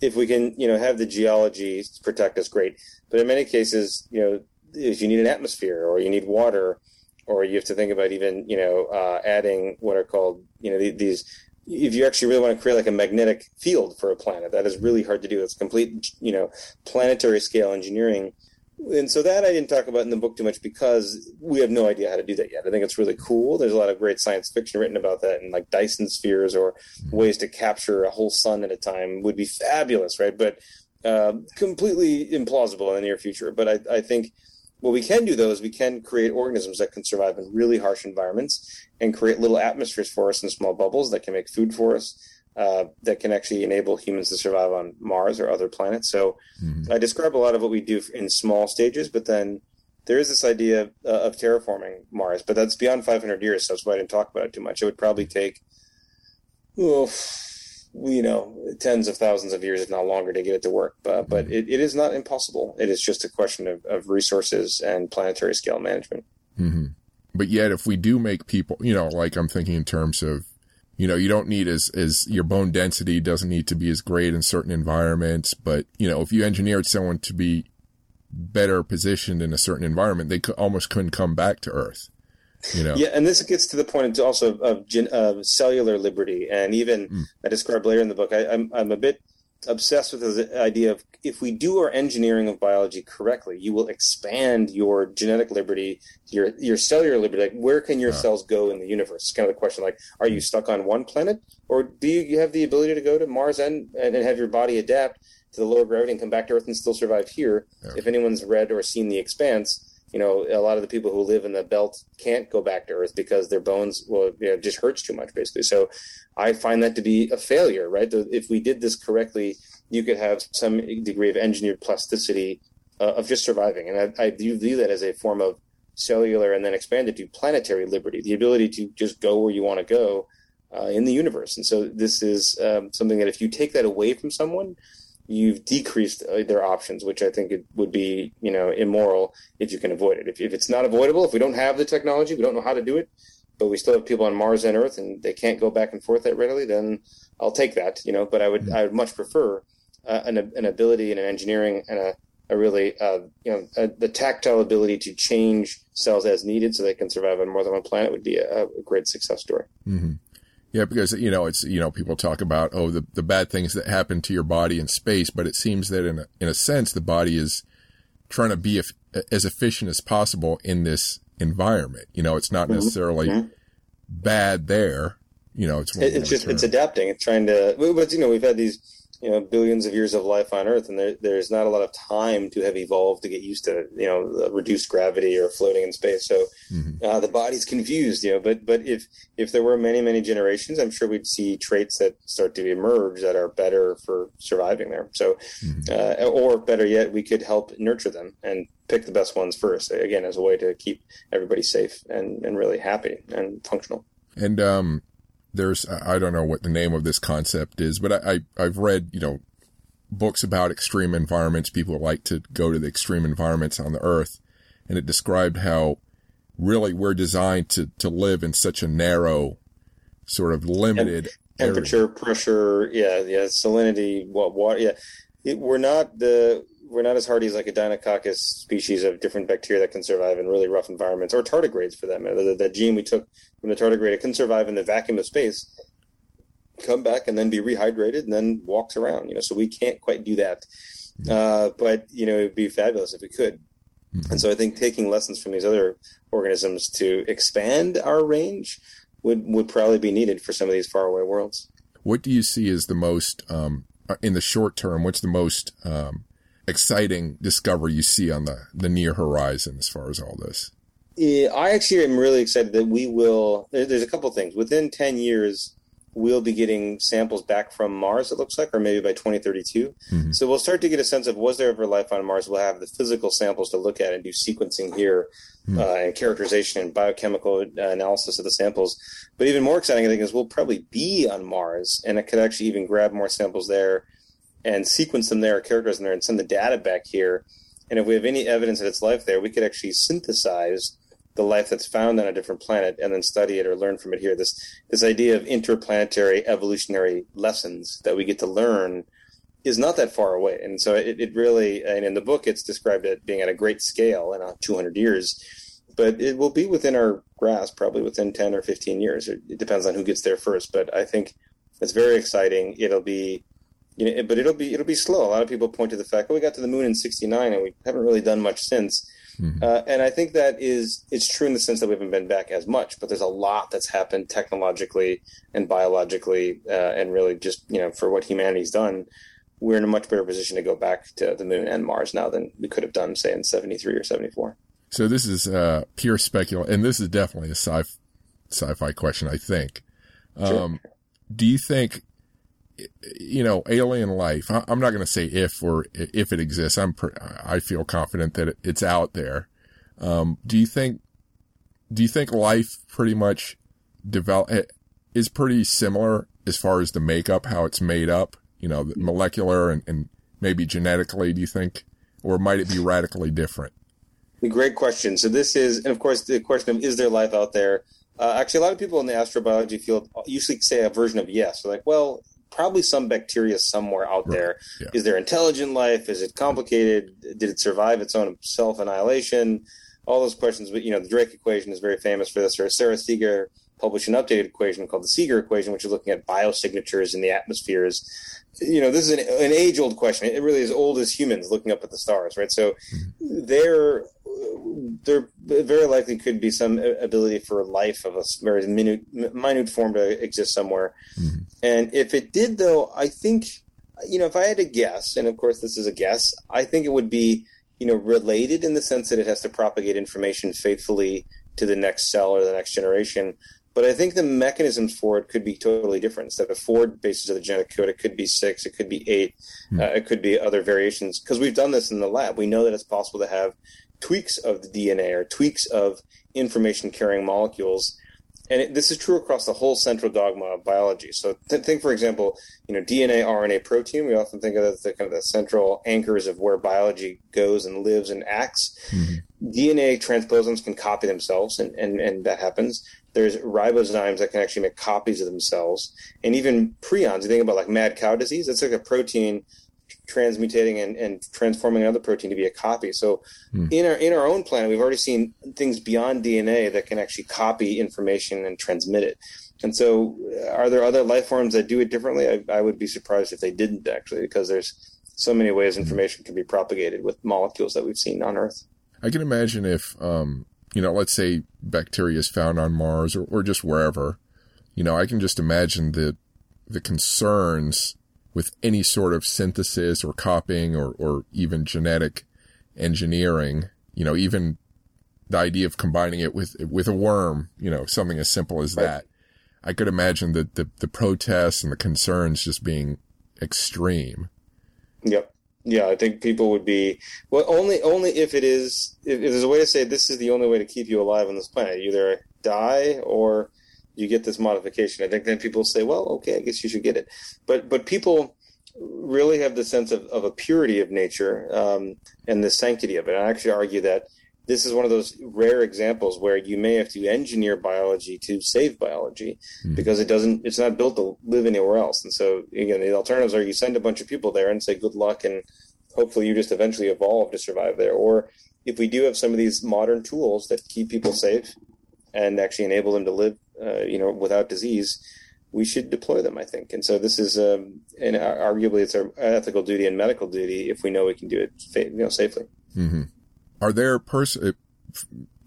If we can, you know, have the geology protect us, great. But in many cases, you know, if you need an atmosphere or you need water, or you have to think about even, you know, uh, adding what are called, you know, these if you actually really want to create like a magnetic field for a planet, that is really hard to do. It's complete, you know, planetary scale engineering. And so that I didn't talk about in the book too much because we have no idea how to do that yet. I think it's really cool. There's a lot of great science fiction written about that and like Dyson spheres or ways to capture a whole sun at a time would be fabulous, right? But uh, completely implausible in the near future. But I, I think what we can do though is we can create organisms that can survive in really harsh environments and create little atmospheres for us in small bubbles that can make food for us uh, that can actually enable humans to survive on Mars or other planets. So mm-hmm. I describe a lot of what we do in small stages, but then there is this idea uh, of terraforming Mars, but that's beyond 500 years, so that's why I didn't talk about it too much. It would probably take, oh, you know, tens of thousands of years, if not longer, to get it to work. But, but it, it is not impossible. It is just a question of, of resources and planetary scale management. Mm-hmm. But yet, if we do make people, you know, like I'm thinking in terms of, you know, you don't need as, as your bone density doesn't need to be as great in certain environments. But, you know, if you engineered someone to be better positioned in a certain environment, they could, almost couldn't come back to Earth. You know? Yeah, and this gets to the point also of, of cellular liberty, and even mm. I describe later in the book. I, I'm I'm a bit obsessed with the idea of if we do our engineering of biology correctly, you will expand your genetic liberty, your your cellular liberty. Like where can your cells go in the universe? It's kind of the question. Like, are you stuck on one planet, or do you, you have the ability to go to Mars and and have your body adapt to the lower gravity and come back to Earth and still survive here? Yeah. If anyone's read or seen The Expanse, you know, a lot of the people who live in the belt can't go back to Earth because their bones will you know, just hurts too much, basically. So I find that to be a failure, right? If we did this correctly, you could have some degree of engineered plasticity uh, of just surviving. And I, I view that as a form of cellular and then expanded to planetary liberty, the ability to just go where you want to go uh, in the universe. And so this is um, something that if you take that away from someone, you've decreased their options, which I think it would be, you know, immoral if you can avoid it. If, if it's not avoidable, if we don't have the technology, we don't know how to do it, but we still have people on Mars and Earth and they can't go back and forth that readily, then I'll take that, you know, but I would, mm-hmm. I would much prefer uh, an, an ability and an engineering and a, a really, uh, you know, a, the tactile ability to change cells as needed so they can survive on more than one planet would be a, a great success story. Mm-hmm. Yeah, because you know it's you know people talk about oh the the bad things that happen to your body in space, but it seems that in a, in a sense the body is trying to be as efficient as possible in this environment. You know, it's not mm-hmm. necessarily mm-hmm. bad there. You know, it's it's just it's adapting. It's trying to. But you know, we've had these you know billions of years of life on Earth, and there, there's not a lot of time to have evolved to get used to you know reduced gravity or floating in space. So mm-hmm. uh, the body's confused, you know. But but if if there were many many generations, I'm sure we'd see traits that start to emerge that are better for surviving there. So mm-hmm. uh, or better yet, we could help nurture them and pick the best ones first. Again, as a way to keep everybody safe and and really happy and functional. And um, there's I don't know what the name of this concept is, but I, I have read you know books about extreme environments. People like to go to the extreme environments on the Earth, and it described how really we're designed to to live in such a narrow, sort of limited temperature, area. pressure, yeah, yeah, salinity, what water, yeah. It, we're not the we're not as hardy as like a Deinococcus species of different bacteria that can survive in really rough environments, or tardigrades for that matter. That gene we took from the tardigrade, it can survive in the vacuum of space, come back and then be rehydrated and then walks around. You know, so we can't quite do that. Uh, but you know, it'd be fabulous if we could. Mm-hmm. And so I think taking lessons from these other organisms to expand our range would would probably be needed for some of these faraway worlds. What do you see as the most um, in the short term? What's the most um, exciting discovery you see on the, the near horizon as far as all this? Yeah, I actually am really excited that we will. There's a couple things within ten years. we'll be getting samples back from Mars, it looks like, or maybe by 2032. Mm-hmm. So we'll start to get a sense of was there ever life on Mars? We'll have the physical samples to look at and do sequencing here mm-hmm. uh, and characterization and biochemical uh, analysis of the samples. But even more exciting, I think, is we'll probably be on Mars and it could actually even grab more samples there and sequence them there, characterize them there, and send the data back here. And if we have any evidence that it's life there, we could actually synthesize the life that's found on a different planet and then study it or learn from it here. This this idea of interplanetary evolutionary lessons that we get to learn is not that far away. And so it, it really, and in the book, it's described as being at a great scale in 200 years, but it will be within our grasp, probably within 10 or 15 years. It depends on who gets there first. But I think it's very exciting. It'll be, you know, but it'll be, it'll be slow. A lot of people point to the fact, oh, we got to the moon in 69 and we haven't really done much since. Mm-hmm. Uh, and I think that is it's true in the sense that we haven't been back as much, but there's a lot that's happened technologically and biologically, uh, and really just you know for what humanity's done, we're in a much better position to go back to the moon and Mars now than we could have done, say, in '73 or '74. So this is uh, pure speculation, and this is definitely a sci sci-fi question. I think. Um, sure. Do you think you know, alien life. I'm not going to say if or if it exists. I'm, I feel confident that it's out there. Um, do you think, do you think life pretty much develop eh, is pretty similar as far as the makeup, how it's made up, you know, molecular and, and maybe genetically, do you think, or might it be radically different? Great question. So this is, and of course, the question of is there life out there? Uh, actually, a lot of people in the astrobiology field usually say a version of yes. They're like, well, probably some bacteria somewhere out right. there. Yeah. Is there intelligent life? Is it complicated? Did it survive its own self annihilation? All those questions. But you know, the Drake equation is very famous for this. Or Sarah Seager published an updated equation called the Seager equation, which is looking at biosignatures in the atmospheres. You know, this is an, an age old question. It really is old as humans looking up at the stars, right? So there, there very likely could be some ability for life of a very minute, minute form to exist somewhere. Mm-hmm. And if it did, though, I think, you know, if I had to guess, and of course this is a guess, I think it would be, you know, related in the sense that it has to propagate information faithfully to the next cell or the next generation. But I think the mechanisms for it could be totally different. Instead of four bases of the genetic code, it could be six, it could be eight, mm. uh, it could be other variations. Because we've done this in the lab. We know that it's possible to have tweaks of the DNA or tweaks of information carrying molecules. And it, this is true across the whole central dogma of biology. So th- think, for example, you know, DNA, RNA, protein. We often think of it as the kind of the central anchors of where biology goes and lives and acts. Mm-hmm. DNA transposons can copy themselves, and, and, and that happens there's ribozymes that can actually make copies of themselves, and even prions. You think about like mad cow disease; it's like a protein transmutating and, and transforming another protein to be a copy. So mm. in our in our own planet, we've already seen things beyond DNA that can actually copy information and transmit it. And so, are there other life forms that do it differently? I, I would be surprised if they didn't actually, because there's so many ways information can be propagated with molecules that we've seen on Earth. I can imagine if um, you know, let's say bacteria is found on Mars or, or just wherever, you know, I can just imagine the, the concerns with any sort of synthesis or copying or, or even genetic engineering, you know, even the idea of combining it with, with a worm, you know, something as simple as that. I could imagine that the, the protests and the concerns just being extreme. Yep. Yeah, I think people would be well only only if it is if, if, there's a way to say this is the only way to keep you alive on this planet. You either die or you get this modification. I think then people say, well, okay, I guess you should get it. But but people really have the sense of, of a purity of nature um, and the sanctity of it. I actually argue that this is one of those rare examples where you may have to engineer biology to save biology mm. because it doesn't it's not built to live anywhere else. And so again the alternatives are you send a bunch of people there and say good luck and hopefully you just eventually evolve to survive there. Or if we do have some of these modern tools that keep people safe and actually enable them to live uh, you know without disease we should deploy them i think. And so this is um, and arguably it's our ethical duty and medical duty if we know we can do it you know safely. Mm-hmm are there pers- uh,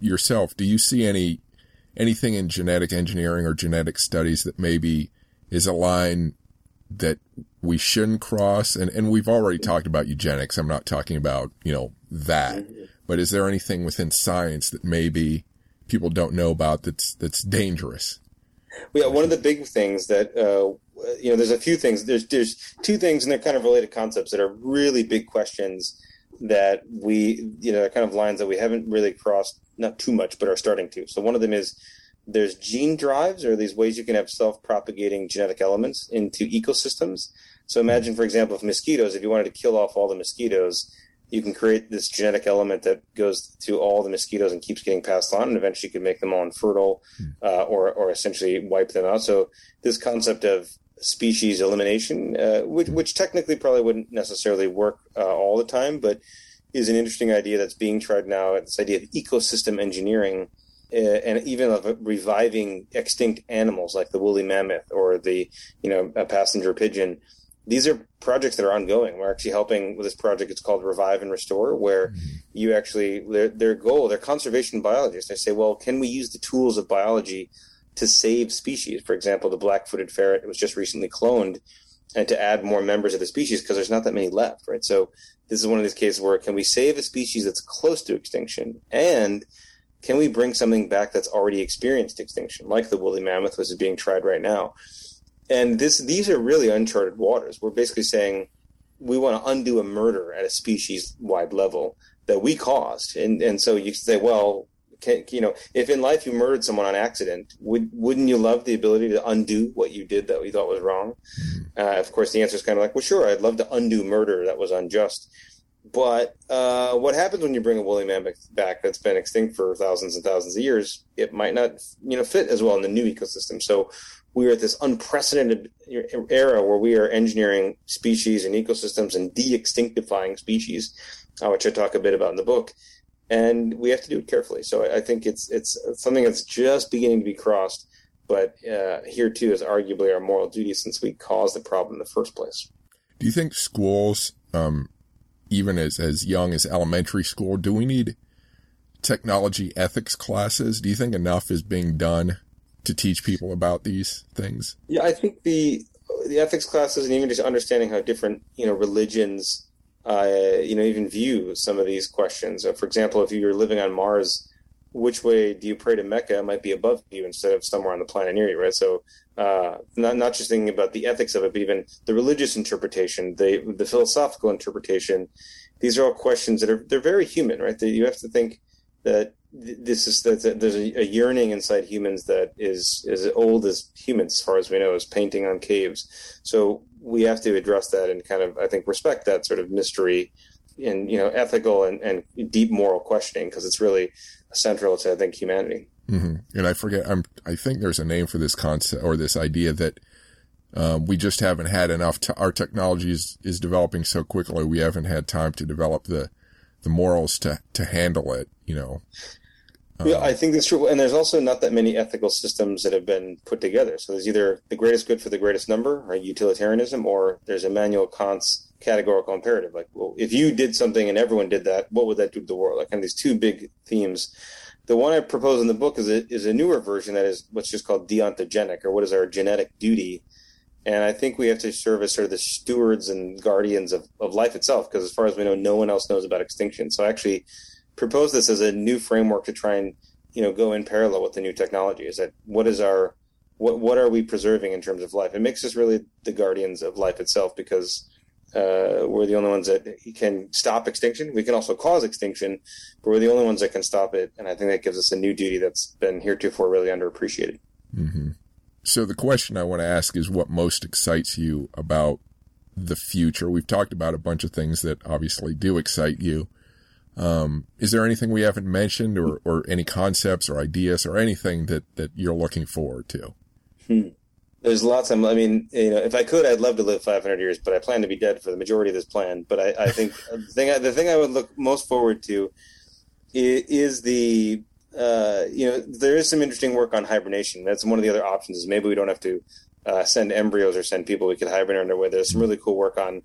yourself, do you see any, anything in genetic engineering or genetic studies that maybe is a line that we shouldn't cross? And, and we've already talked about eugenics. I'm not talking about, you know, that, but is there anything within science that maybe people don't know about that's, that's dangerous? Well, yeah, one of the big things that uh, you know, there's a few things. There's there's two things, and they're kind of related concepts that are really big questions that we you know kind of lines that we haven't really crossed not too much, but are starting to. So one of them is there's gene drives, or these ways you can have self-propagating genetic elements into ecosystems. So imagine, for example, if mosquitoes, if you wanted to kill off all the mosquitoes, you can create this genetic element that goes to all the mosquitoes and keeps getting passed on, and eventually you can make them all infertile, hmm. uh, or or essentially wipe them out. So this concept of species elimination, uh, which, which technically probably wouldn't necessarily work uh, all the time, but is an interesting idea that's being tried now. This idea of ecosystem engineering, uh, and even of reviving extinct animals like the woolly mammoth or the you know passenger pigeon. These are projects that are ongoing. We're actually helping with this project. It's called Revive and Restore, where mm-hmm. you actually their, their goal, they're conservation biologists. They say, well, can we use the tools of biology to save species. For example, the black-footed ferret was just recently cloned, and to add more members of the species because there's not that many left, right? So this is one of these cases where can we save a species that's close to extinction, and can we bring something back that's already experienced extinction, like the woolly mammoth, which is being tried right now? And this these are really uncharted waters. We're basically saying we want to undo a murder at a species wide level that we caused, and and so you say, well, can, you know, if in life you murdered someone on accident, would wouldn't you love the ability to undo what you did that you thought was wrong? Uh, of course, the answer is kind of like, well, sure, I'd love to undo murder that was unjust. But uh, what happens when you bring a woolly mammoth back that's been extinct for thousands and thousands of years? It might not, you know, fit as well in the new ecosystem. So we are at this unprecedented era where we are engineering species and ecosystems and de-extinctifying species, uh, which I talk a bit about in the book and we have to do it carefully. So I, think it's it's something that's just beginning to be crossed, but uh, here too is arguably our moral duty since we caused the problem in the first place. Do you think schools, um, even as as young as elementary school, do we need technology ethics classes? Do you think enough is being done to teach people about these things? Yeah, I think the the ethics classes and even just understanding how different you know religions uh, you know, even view some of these questions. for example, if you're living on Mars, which way do you pray to Mecca might be above you instead of somewhere on the planet near you, right? So, uh, not not just thinking about the ethics of it, but even the religious interpretation, the the philosophical interpretation. These are all questions that are they're very human, right? That you have to think that this is that there's a, a, yearning inside humans that is as old as humans, as far as we know, is painting on caves. So we have to address that and kind of, I think, respect that sort of mystery and you know ethical and, and deep moral questioning because it's really central to I think humanity. Mm-hmm. And I forget, I'm I think there's a name for this concept or this idea that um, we just haven't had enough. To, our technology is, is developing so quickly, we haven't had time to develop the the morals to to handle it. You know. Yeah, uh-huh. I think that's true. And there's also not that many ethical systems that have been put together. So there's either the greatest good for the greatest number, or utilitarianism, or there's Immanuel Kant's categorical imperative. Like, well, if you did something and everyone did that, what would that do to the world? Like, kind of these two big themes. The one I propose in the book is a, is a newer version that is what's just called deontogenic, or what is our genetic duty. And I think we have to serve as sort of the stewards and guardians of, of life itself, because as far as we know, no one else knows about extinction. So actually, propose this as a new framework to try and you know go in parallel with the new technology? Is that what is our what what are we preserving in terms of life? It makes us really the guardians of life itself because uh, we're the only ones that can stop extinction. We can also cause extinction but we're the only ones that can stop it. And i think that gives us a new duty that's been heretofore really underappreciated. Mm-hmm. so the question i want to ask is what most excites you about the future? We've talked about a bunch of things that obviously do excite you um, is there anything we haven't mentioned or, or any concepts or ideas or anything that, that you're looking forward to? Hmm. There's lots of, I mean, you know, if I could, I'd love to live 500 years, but I plan to be dead for the majority of this plan. But I, I think the thing, I, the thing I would look most forward to is the, uh, you know, there is some interesting work on hibernation. That's one of the other options is maybe we don't have to uh, send embryos or send people. We could hibernate underway. There's some really cool work on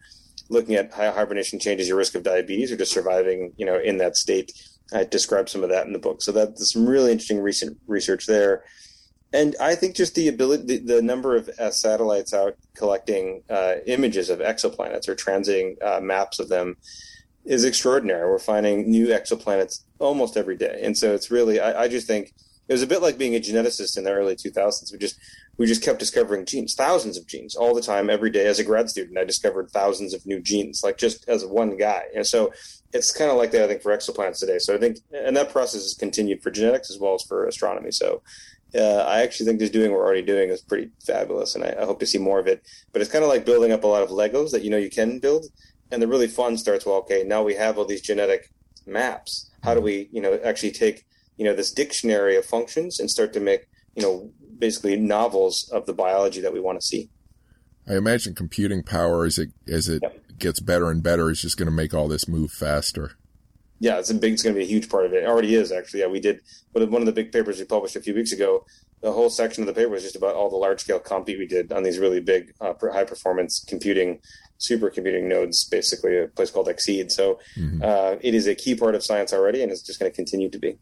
looking at how hibernation changes your risk of diabetes or just surviving, you know, in that state. I describe some of that in the book. So that, there's some really interesting recent research there. And I think just the ability, the, the number of uh, satellites out collecting uh, images of exoplanets or transiting uh, maps of them is extraordinary. We're finding new exoplanets almost every day. And so it's really, I, I just think it was a bit like being a geneticist in the early 2000s. We just we just kept discovering genes, thousands of genes all the time, every day. As a grad student, I discovered thousands of new genes, like just as one guy. And so it's kind of like that, I think, for exoplanets today. So I think, and that process has continued for genetics as well as for astronomy. So uh, I actually think just doing what we're already doing is pretty fabulous, and I, I hope to see more of it. But it's kind of like building up a lot of Legos that you know you can build, and the really fun starts. Well, okay, now we have all these genetic maps. How do we, you know, actually take you know this dictionary of functions and start to make you know basically novels of the biology that we want to see. I imagine computing power as it as it yep. gets better and better is just going to make all this move faster. Yeah, it's a big. It's going to be a huge part of it. It already is actually. Yeah, we did. One of the big papers we published a few weeks ago, the whole section of the paper was just about all the large scale compute we did on these really big, uh, high performance computing, supercomputing nodes. Basically, a place called XSEDE. So mm-hmm. uh, it is a key part of science already, and it's just going to continue to be.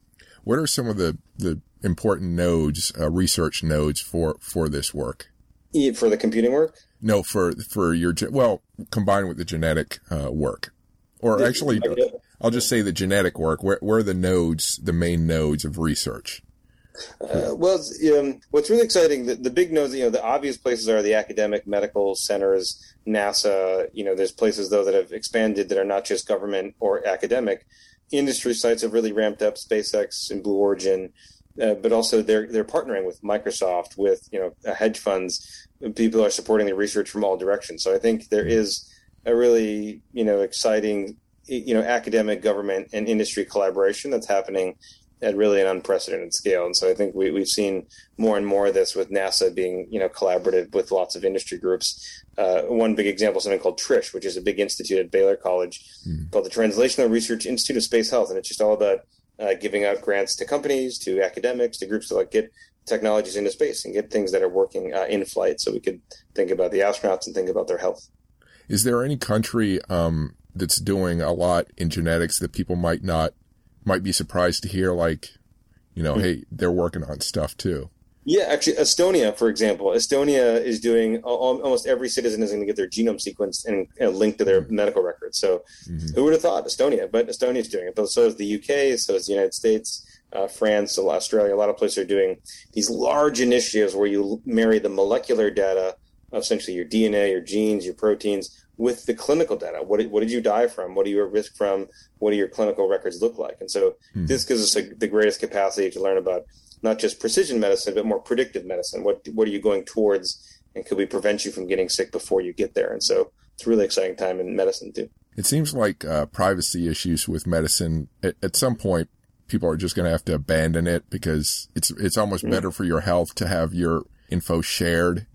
What are some of the the important nodes, uh, research nodes for for this work? For the computing work? No, for for your well, combined with the genetic uh, work, or actually, I'll just say the genetic work. Where where are the nodes, the main nodes of research? Uh, well, um, what's really exciting, the, the big nodes, you know, the obvious places are the academic medical centers, NASA. You know, there's places though that have expanded that are not just government or academic. Industry sites have really ramped up, SpaceX and Blue Origin uh, but also they're they're partnering with Microsoft, with you know uh, hedge funds. People are supporting the research from all directions. So I think there is a really you know exciting you know academic, government, and industry collaboration that's happening at really an unprecedented scale. And so I think we, we've seen more and more of this with NASA being, you know, collaborative with lots of industry groups. Uh, one big example, something called TRISH, which is a big institute at Baylor College mm. called the Translational Research Institute of Space Health. And it's just all about uh, giving out grants to companies, to academics, to groups to like get technologies into space and get things that are working uh, in flight, so we could think about the astronauts and think about their health. Is there any country um, that's doing a lot in genetics that people might not might be surprised to hear? Like, you know, mm-hmm. hey, they're working on stuff too. Yeah, actually, Estonia, for example, Estonia is doing almost every citizen is going to get their genome sequenced and, and linked to their mm-hmm. medical records. So, mm-hmm. who would have thought Estonia? But Estonia is doing it. But so is the UK, so is the United States, uh, France, Australia. A lot of places are doing these large initiatives where you marry the molecular data, essentially your DNA, your genes, your proteins, with the clinical data. What did, what did you die from? What are you at risk from? What do your clinical records look like? And so, mm-hmm. this gives us a, the greatest capacity to learn about not just precision medicine, but more predictive medicine. What what are you going towards, and could we prevent you from getting sick before you get there? And so it's a really exciting time in medicine too. It seems like uh, privacy issues with medicine at, at some point people are just going to have to abandon it because it's it's almost mm-hmm. better for your health to have your info shared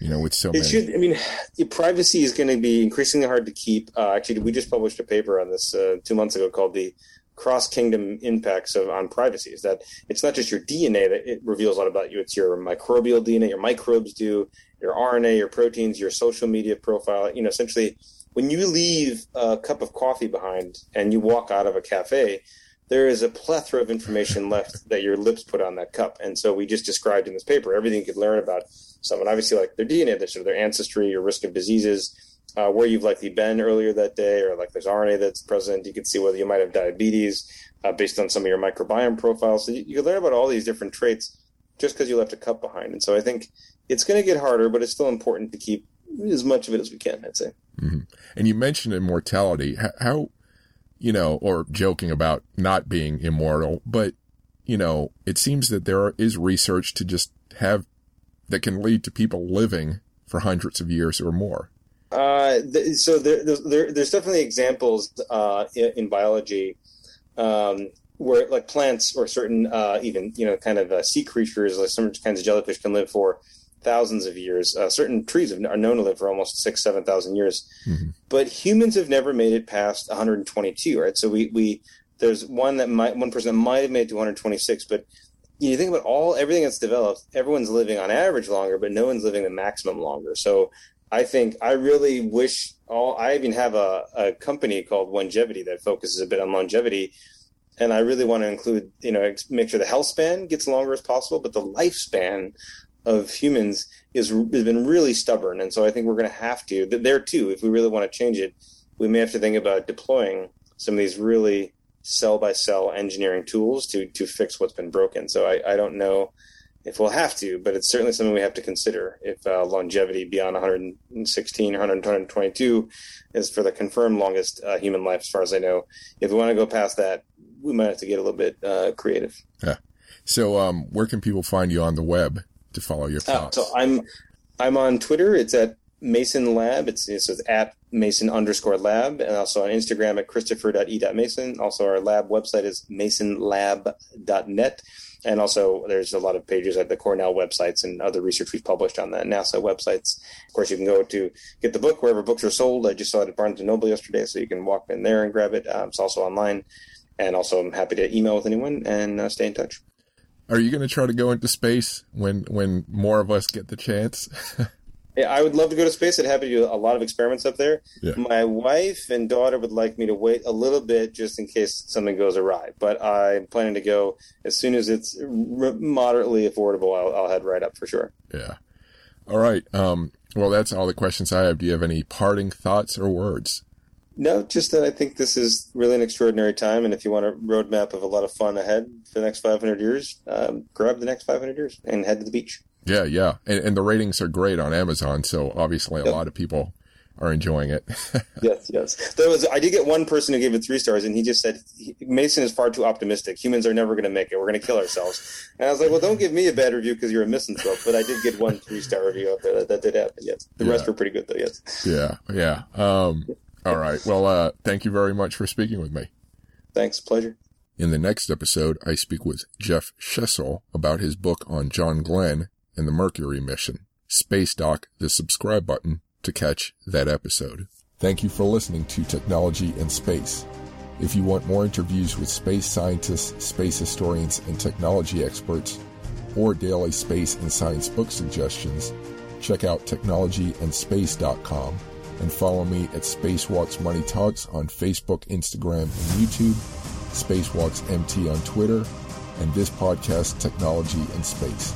you know, with so it many. Should, I mean, privacy is going to be increasingly hard to keep. Uh, actually, we just published a paper on this uh, two months ago called the cross kingdom impacts of on privacy is that it's not just your DNA that it reveals a lot about you. It's your microbial DNA, your microbes do, your RNA, your proteins, your social media profile. You know, essentially, when you leave a cup of coffee behind and you walk out of a cafe, there is a plethora of information left that your lips put on that cup. And so we just described in this paper everything you could learn about someone. Obviously, like their DNA, their, their ancestry, your risk of diseases uh, where you've likely been earlier that day, or like there's RNA that's present. You can see whether you might have diabetes uh, based on some of your microbiome profiles. So you, you learn about all these different traits just because you left a cup behind. And so I think it's going to get harder, but it's still important to keep as much of it as we can. I'd say. Mm-hmm. And you mentioned immortality. How, you know, or joking about not being immortal, but you know, it seems that there is research to just have that can lead to people living for hundreds of years or more. Uh, th- so there, there, there's definitely examples uh, in, in, biology um, where, like plants or certain uh, even you know kind of uh, sea creatures, like some kinds of jellyfish, can live for thousands of years. Uh, certain trees are known to live for almost six, seven thousand years, mm-hmm. but humans have never made it past 122. Right, so we we there's one that might one person that might have made it to 126, but you think about all everything that's developed, everyone's living on average longer, but no one's living the maximum longer. So I think I really wish all I even have a, a company called Onegevity that focuses a bit on longevity. And I really want to include, you know, make sure the health span gets longer as possible, but the lifespan of humans is has been really stubborn. And so I think we're going to have to there too, if we really want to change it, we may have to think about deploying some of these really cell by cell engineering tools to to fix what's been broken. So I, I don't know if we'll have to, but it's certainly something we have to consider. If uh, longevity beyond 116 or 122 is for the confirmed longest uh, human life, as far as I know, if we want to go past that, we might have to get a little bit uh, creative. Yeah. So, um, where can people find you on the web to follow your uh, thoughts? so I'm I'm on Twitter. It's at Mason Lab. It's, it's at Mason underscore lab, and also on Instagram at christopher.e.mason. Also, our lab website is masonlab.net. And also, there's a lot of pages at the Cornell websites and other research we've published on the NASA websites. Of course, you can go to get the book wherever books are sold. I just saw it at Barnes and Noble yesterday, so you can walk in there and grab it. Um, it's also online. And also, I'm happy to email with anyone and uh, stay in touch. Are you going to try to go into space when when more of us get the chance? Yeah, I would love to go to space. I'd happy to do a lot of experiments up there. Yeah. My wife and daughter would like me to wait a little bit just in case something goes awry. But I'm planning to go as soon as it's moderately affordable. I'll, I'll head right up for sure. Yeah. All right. Um, well, that's all the questions I have. Do you have any parting thoughts or words? No, just that I think this is really an extraordinary time, and if you want a roadmap of a lot of fun ahead for the next 500 years, um, grab the next 500 years and head to the beach. Yeah, yeah, and, and the ratings are great on Amazon, so obviously a yep. lot of people are enjoying it. yes, yes. There was I did get one person who gave it three stars, and he just said Mason is far too optimistic. Humans are never going to make it. We're going to kill ourselves. And I was like, well, don't give me a bad review because you're a misanthrope. But I did get one three star review out there that, that, did happen. Yes, the yeah. rest were pretty good though. Yes. Yeah, yeah. Um, all right. Well, uh, thank you very much for speaking with me. Thanks. Pleasure. In the next episode, I speak with Jeff Shesol about his book on John Glenn and the Mercury mission. Space Doc the subscribe button to catch that episode. Thank you for listening to Technology and Space. If you want more interviews with space scientists, space historians, and technology experts, or daily space and science book suggestions, check out technologyandspace.com and follow me at Spacewalks Money Talks on Facebook, Instagram, and YouTube, Spacewalks MT on Twitter, and this podcast, Technology and Space.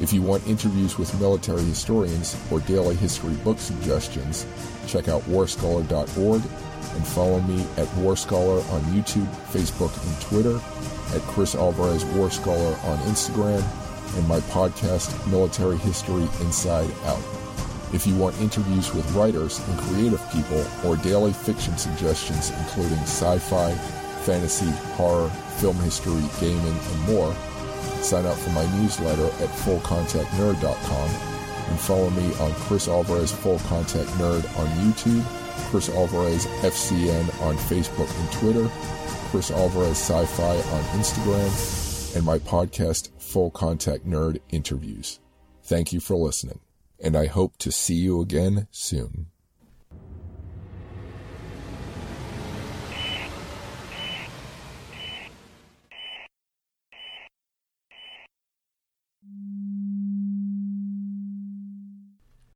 If you want interviews with military historians or daily history book suggestions, check out warscholar.org and follow me at Warscholar on YouTube, Facebook, and Twitter, at Chris Alvarez War Scholar on Instagram, and my podcast, Military History Inside Out. If you want interviews with writers and creative people or daily fiction suggestions including sci-fi, fantasy, horror, film history, gaming, and more, sign up for my newsletter at fullcontactnerd.com and follow me on Chris Alvarez Full Contact Nerd on YouTube, Chris Alvarez FCN on Facebook and Twitter, Chris Alvarez Sci-Fi on Instagram, and my podcast Full Contact Nerd Interviews. Thank you for listening and I hope to see you again soon.